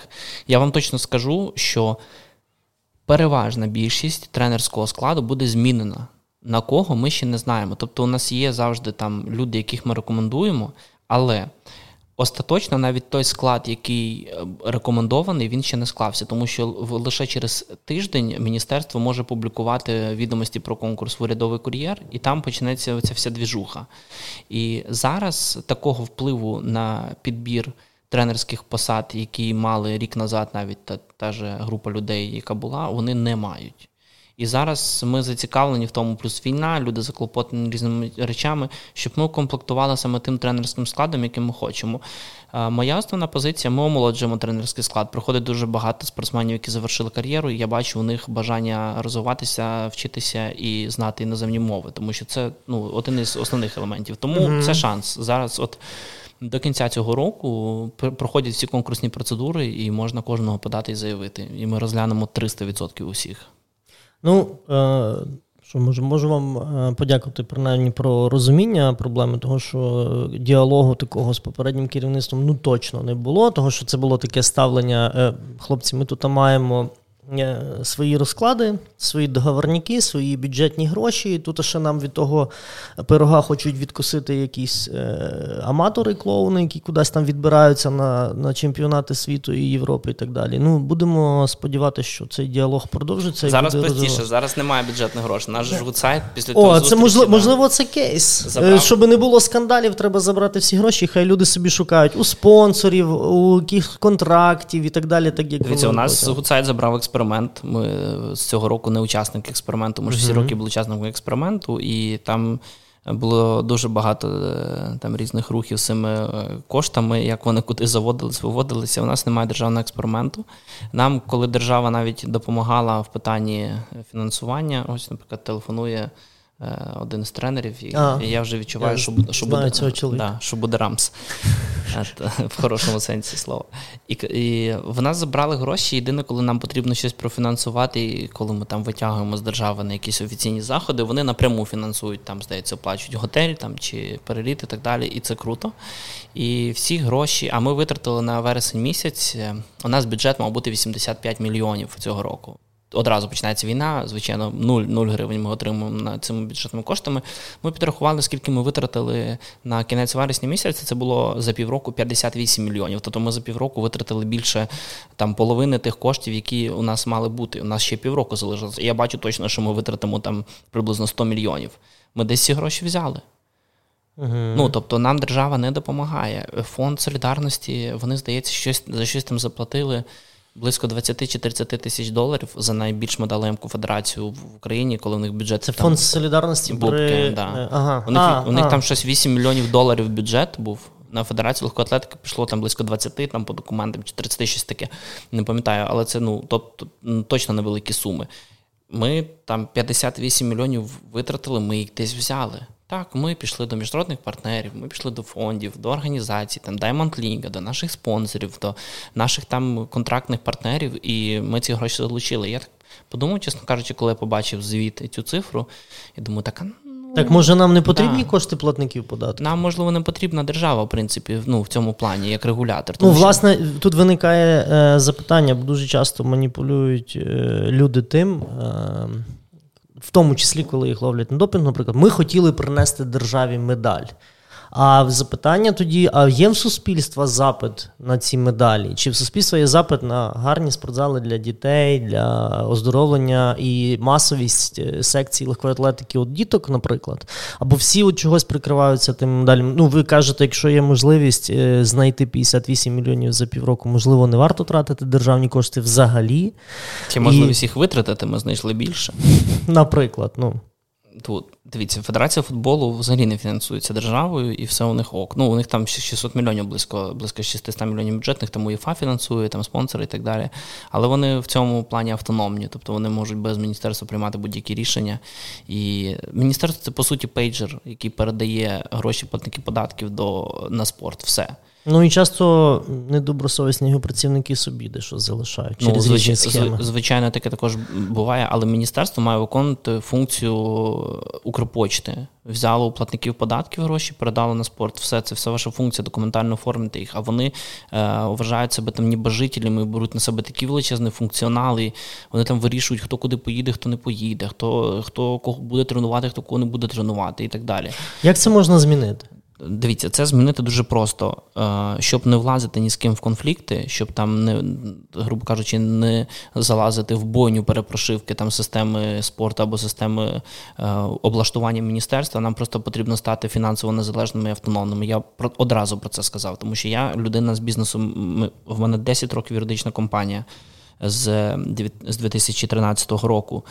Я вам точно скажу, що переважна більшість тренерського складу буде змінена На кого ми ще не знаємо. Тобто, у нас є завжди там люди, яких ми рекомендуємо, але остаточно навіть той склад, який е, рекомендований, він ще не склався, тому що лише через тиждень міністерство може публікувати відомості про конкурс в урядовий кур'єр, і там почнеться ця вся двіжуха. І зараз такого впливу на підбір. Тренерських посад, які мали рік назад, навіть та, та ж група людей, яка була, вони не мають. І зараз ми зацікавлені в тому, плюс війна, люди заклопотані різними речами, щоб ми комплектували саме тим тренерським складом, яким ми хочемо. Моя основна позиція: ми омолоджуємо тренерський склад. Приходить дуже багато спортсменів, які завершили кар'єру. і Я бачу у них бажання розвиватися, вчитися і знати іноземні мови, тому що це ну один із основних елементів. Тому mm-hmm. це шанс зараз. От. До кінця цього року проходять всі конкурсні процедури, і можна кожного подати і заявити. І ми розглянемо 300% усіх. Ну, е, що можу, можу вам е, подякувати принаймні про розуміння проблеми, того що діалогу такого з попереднім керівництвом ну точно не було, того що це було таке ставлення. Е, хлопці, ми тут маємо свої розклади, свої договорники, свої бюджетні гроші. Тут ще нам від того пирога хочуть відкусити якісь е, аматори, клоуни, які кудись там відбираються на на чемпіонати світу і Європи і так далі. Ну, Будемо сподіватися, що цей діалог продовжиться. Зараз буде простіше, зараз немає бюджетних грошей. Наш ж після того. О, це можливо, можливо, це кейс. Е, Забрав. Щоб не було скандалів, треба забрати всі гроші. Хай люди собі шукають у спонсорів, у яких контрактів і так далі. Так як Дивіться, у нас Гуцайт забрав експеримент експеримент. Ми з цього року не учасник експерименту. Ми ж всі роки були учасниками експерименту, і там було дуже багато е, там різних рухів з цими е, коштами, як вони куди заводились, виводилися. У нас немає державного експерименту. Нам, коли держава навіть допомагала в питанні фінансування, ось, наприклад, телефонує. Е, один з тренерів, і, а, я вже відчуваю, я що що, буде цього да, що буде рамс в хорошому сенсі слова. І і в нас забрали гроші. Єдине, коли нам потрібно щось профінансувати, і коли ми там витягуємо з держави на якісь офіційні заходи, вони напряму фінансують, там, здається, оплачують готель там, чи переліт і так далі. І це круто. І всі гроші, а ми витратили на вересень місяць. Е, у нас бюджет мав бути 85 мільйонів цього року одразу починається війна, звичайно, 0 0 гривень ми отримуємо на цими бюджетними коштами. Ми підрахували, скільки ми витратили на кінець вересня місяця. Це було за півроку 58 мільйонів. Тобто ми за півроку витратили більше там половини тих коштів, які у нас мали бути. У нас ще півроку залишилося. Я бачу точно, що ми витратимо там приблизно 100 мільйонів. Ми десь ці гроші взяли. Uh-huh. Ну, тобто нам держава не допомагає. Фонд солідарності, вони, здається, щось за щось там заплатили близько 20 чи 30 тисяч доларів за найбільш медалемку федерацію в Україні, коли у них бюджет це там, фонд солідарності бубки. При... Да. Е, ага. У них а, у них а. там щось 8 мільйонів доларів бюджет був. На Федерацію легкої атлетики пішло там близько 20 там по документам чи 30 щось таке. Не пам'ятаю, але це ну тобто точно невеликі суми. Ми там 58 мільйонів витратили, ми їх десь взяли. Так, ми пішли до міжнародних партнерів, ми пішли до фондів, до організацій, там Diamond League, до наших спонсорів, до наших там контрактних партнерів, і ми ці гроші залучили. Я так подумав, чесно кажучи, коли я побачив звіт цю цифру, я думаю, так ну, так може нам не потрібні да. кошти платників податку? Нам можливо не потрібна держава, в принципі, ну в цьому плані, як регулятор. Тому ну, власне, що... тут виникає е, запитання, бо дуже часто маніпулюють е, люди тим. Е, в тому числі, коли їх ловлять на допінг, наприклад, ми хотіли принести державі медаль. А запитання тоді: а є в суспільства запит на ці медалі? Чи в суспільства є запит на гарні спортзали для дітей, для оздоровлення і масовість е, секцій легкої атлетики от діток, наприклад? Або всі от чогось прикриваються тим медалями? Ну, ви кажете, якщо є можливість е, знайти 58 мільйонів за півроку, можливо, не варто тратити державні кошти взагалі. Чи можливість і... їх витратити, ми знайшли більше? Наприклад, ну тут дивіться, Федерація футболу взагалі не фінансується державою, і все у них ок. Ну, у них там 600 мільйонів, близько близько 600 мільйонів бюджетних, там УЄФА фінансує, там спонсори і так далі. Але вони в цьому плані автономні, тобто вони можуть без міністерства приймати будь-які рішення. І міністерство це по суті пейджер, який передає гроші платників податків до на спорт. Все. Ну і часто недобросовісні його працівники собі дещо залишають ну, через ну, звич... схеми. Звичайно, таке також буває, але міністерство має виконувати функцію Укрпочти. Взяло у платників податків гроші, передало на спорт. Все це все ваша функція документально оформити їх. А вони е, вважають себе там ніби жителями, беруть на себе такі величезні функціонали. Вони там вирішують, хто куди поїде, хто не поїде, хто хто кого буде тренувати, хто кого не буде тренувати і так далі. Як це можна змінити? Дивіться, це змінити дуже просто, е, щоб не влазити ні з ким в конфлікти, щоб там не, грубо кажучи, не залазити в бойню перепрошивки там системи спорту або системи е, облаштування міністерства. Нам просто потрібно стати фінансово незалежними і автономними. Я одразу про це сказав, тому що я людина з бізнесу. В мене 10 років юридична компанія з 2013 року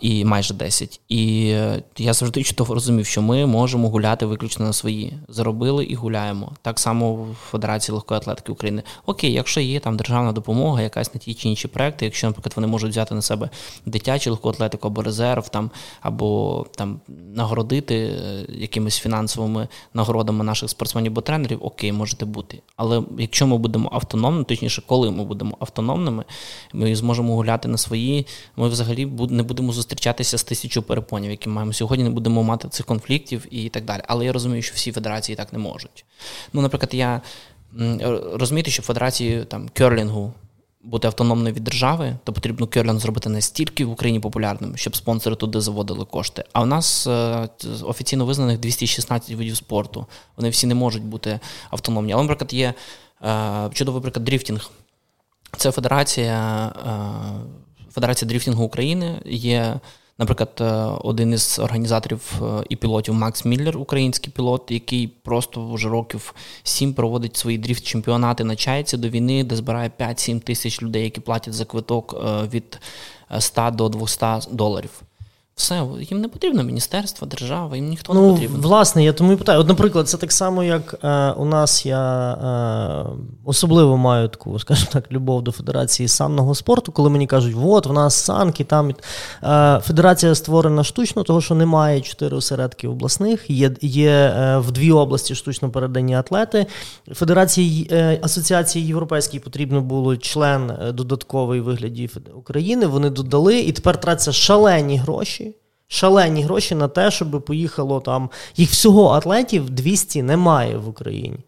і майже 10. І е, я завжди чудово розумів, що ми можемо гуляти виключно на свої. Заробили і гуляємо. Так само в Федерації легкої атлетики України. Окей, якщо є там державна допомога, якась на ті чи інші проекти, якщо, наприклад, вони можуть взяти на себе дитячу легку атлетику або резерв, там або там нагородити е, якимись фінансовими нагородами наших спортсменів або тренерів, окей, можете бути. Але якщо ми будемо автономними, точніше, коли ми будемо автономними, ми зможемо гуляти на свої, ми взагалі не будемо будемо зустрічатися з тисячу перепонів, які маємо сьогодні, не будемо мати цих конфліктів і так далі. Але я розумію, що всі федерації так не можуть. Ну, наприклад, я розумієте, що федерації там керлінгу. Бути автономною від держави, то потрібно керлінг зробити настільки в Україні популярним, щоб спонсори туди заводили кошти. А у нас е, офіційно визнаних 216 видів спорту. Вони всі не можуть бути автономні. Але, наприклад, є е, чудовий приклад дріфтінг. Це федерація е, Федерація дріфтингу України є, наприклад, е, один із організаторів е, і пілотів Макс Міллер, український пілот, який просто вже років сім проводить свої дріфт-чемпіонати на чайці до війни, де збирає 5-7 тисяч людей, які платять за квиток е, від 100 до 200 доларів. Все, їм не потрібно міністерство, держава, їм ніхто ну, не потрібен. Власне, я тому і питаю. От, наприклад, це так само, як е, у нас я е, особливо маю таку, скажімо так, любов до Федерації санного спорту, коли мені кажуть, от в нас санки, там е, федерація створена штучно, того що немає чотири осередки обласних, є є е, в дві області штучно передані атлети. Федерації е, Асоціації Європейській потрібно було член е, додатковий вигляді України. Вони додали, і тепер тратяться шалені гроші шалені гроші на те, щоб поїхало там. Їх всього атлетів 200 немає в Україні.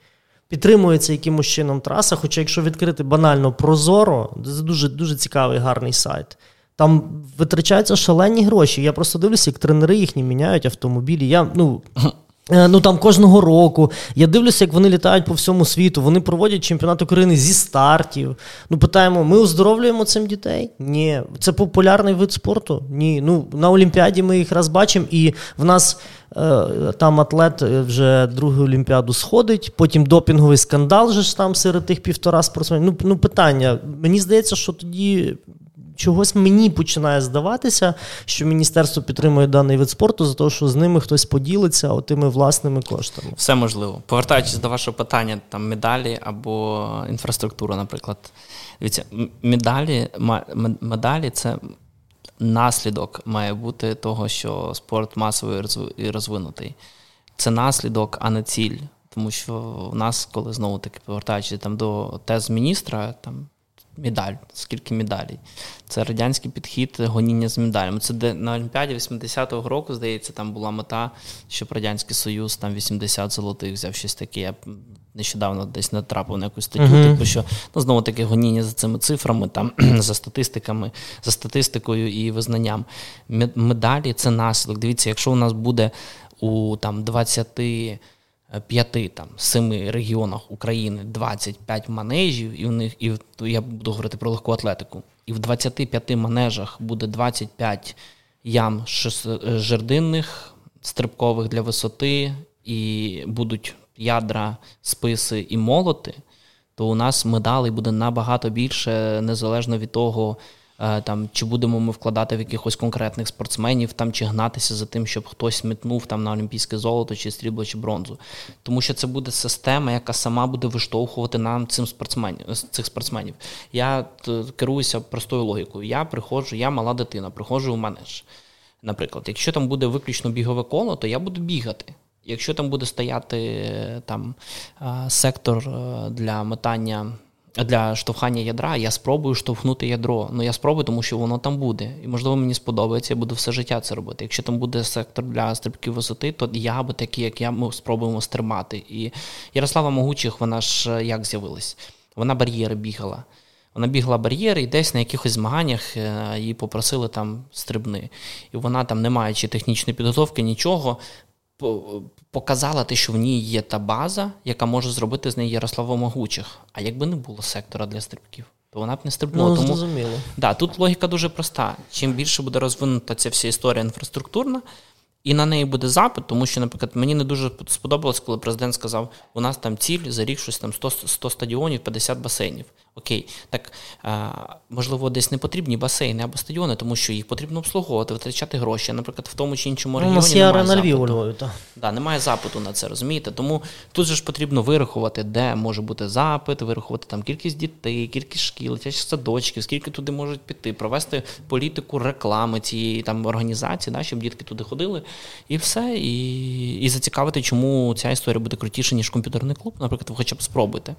Підтримується якимось чином траса. Хоча, якщо відкрити банально прозоро, це дуже дуже цікавий гарний сайт. Там витрачаються шалені гроші. Я просто дивлюся, як тренери їхні міняють автомобілі. Я, ну, ну там кожного року. Я дивлюся, як вони літають по всьому світу. Вони проводять чемпіонат України зі стартів. Ну, питаємо: ми оздоровлюємо цим дітей? Ні. Це популярний вид спорту? Ні. Ну на Олімпіаді ми їх раз бачимо, і в нас е, там атлет е, вже другу олімпіаду сходить. Потім допінговий скандал же ж там серед тих півтора спортсменів. Ну, ну питання. Мені здається, що тоді чогось мені починає здаватися, що міністерство підтримує даний вид спорту за те, що з ними хтось поділиться отими власними коштами. Все можливо. Повертаючись до вашого питання, там медалі або інфраструктура, наприклад. Дивіться, медалі, медалі це. Наслідок має бути того, що спорт масовий і розвинутий. Це наслідок, а не ціль. Тому що в нас, коли знову таки повертаючись там до тез міністра, там медаль, скільки медалей. Це радянський підхід гоніння з медалями. Це де на Олімпіаді 80-го року, здається, там була мета, щоб Радянський Союз там 80 золотих взяв щось таке. Я нещодавно десь натрапив на якусь статтю, uh-huh. типу, що ну, знову таке гоніння за цими цифрами, там за статистиками, за статистикою і визнанням. Медалі це наслідок. Дивіться, якщо у нас буде у там 20 п'яти там семи регіонах України 25 манежів, і у них і я буду говорити про легку атлетику. І в 25 манежах буде 25 ям жердинних, стрибкових для висоти, і будуть ядра, списи і молоти, то у нас медалей буде набагато більше, незалежно від того, Е, там чи будемо ми вкладати в якихось конкретних спортсменів, там чи гнатися за тим, щоб хтось метнув там на олімпійське золото, чи срібло, чи бронзу. Тому що це буде система, яка сама буде виштовхувати нам цим спортсменів цих спортсменів. Я керуюся простою логікою. Я приходжу, я мала дитина, приходжу у манеж. Наприклад, якщо там буде виключно бігове коло, то я буду бігати. Якщо там буде стояти там сектор для метання для штовхання ядра, я спробую штовхнути ядро. Ну я спробую, тому що воно там буде. І можливо мені сподобається, я буду все життя це робити. Якщо там буде сектор для стрибків висоти, то я би такі, як я, ми спробуємо стримати. І Ярослава Могучих, вона ж е, як з'явилась? Вона бар'єри бігала. Вона бігла бар'єри і десь на якихось змаганнях е, її попросили там стрибни. І вона там, не маючи технічної підготовки, нічого, показала те, що в ній є та база, яка може зробити з неї Ярослава Могучих. А якби не було сектора для стрибків, то вона б не стрибнула. Ну, Тому зрозуміло. Да, тут логіка дуже проста. Чим більше буде розвинута ця вся історія інфраструктурна, і на неї буде запит, тому що, наприклад, мені не дуже сподобалось, коли президент сказав, у нас там ціль за рік щось там 100 100 стадіонів, 50 басейнів. Окей, так можливо, десь не потрібні басейни або стадіони, тому що їх потрібно обслуговувати, витрачати гроші. Наприклад, в тому чи іншому регіоні. У нас є арена Львів у Львові, так. Да, немає запиту на це, розумієте? Тому тут же ж потрібно вирахувати, де може бути запит, вирахувати там кількість дітей, кількість шкіл, дитячих садочків, скільки туди можуть піти, провести політику реклами цієї там організації, да, щоб дітки туди ходили, і все. І і зацікавити, чому ця історія буде крутіша, ніж комп'ютерний клуб, наприклад, ви хоча б спробуйте.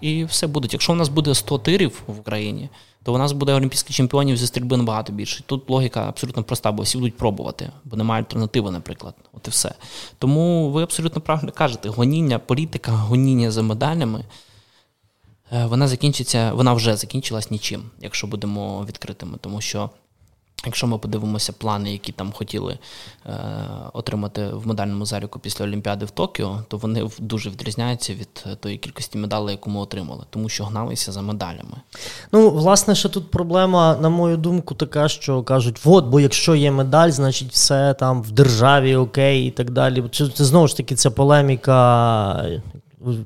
І все буде. Якщо у нас буде 100 тирів в Україні, то у нас буде олімпійських чемпіонів зі стрільби набагато більше. Тут логіка абсолютно проста, бо всі будуть пробувати, бо немає альтернативи, наприклад. От і все. Тому ви абсолютно правильно кажете, гоніння, політика, гоніння за медалями. Е, вона закінчиться, вона вже закінчилась нічим, якщо будемо відкритими, тому що Якщо ми подивимося плани, які там хотіли е, отримати в медальному заліку після Олімпіади в Токіо, то вони дуже відрізняються від тої кількості медалей, яку ми отримали, тому що гналися за медалями. Ну, власне, ще тут проблема, на мою думку, така, що кажуть: от, бо якщо є медаль, значить все там в державі окей і так далі. Це знову ж таки ця полеміка,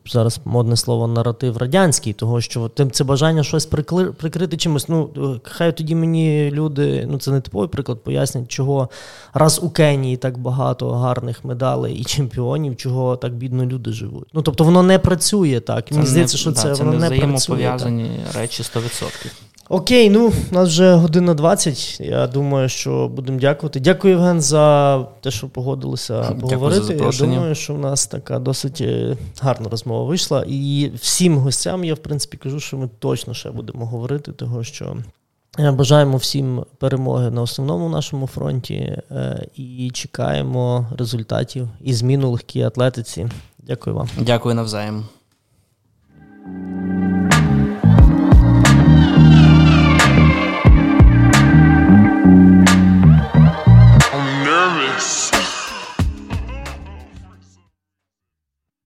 зараз модне слово наратив радянський, того що тим це бажання щось прикли, прикрити чимось. Ну хай тоді мені люди, ну це не типовий приклад, пояснять, чого раз у Кенії так багато гарних медалей і чемпіонів, чого так бідно люди живуть. Ну тобто воно не працює так. Мені здається, що це, це воно не працює. так. речі 100%. Окей, ну у нас вже година 20. Я думаю, що будемо дякувати. Дякую, Євген, за те, що погодилися поговорити. Я думаю, що в нас така досить е, гарна розмова вийшла. І всім гостям я в принципі кажу, що ми точно ще будемо говорити, того що. Е, бажаємо всім перемоги на основному нашому фронті е, і чекаємо результатів і змін у легкій атлетиці. Дякую вам. Дякую навзаєм.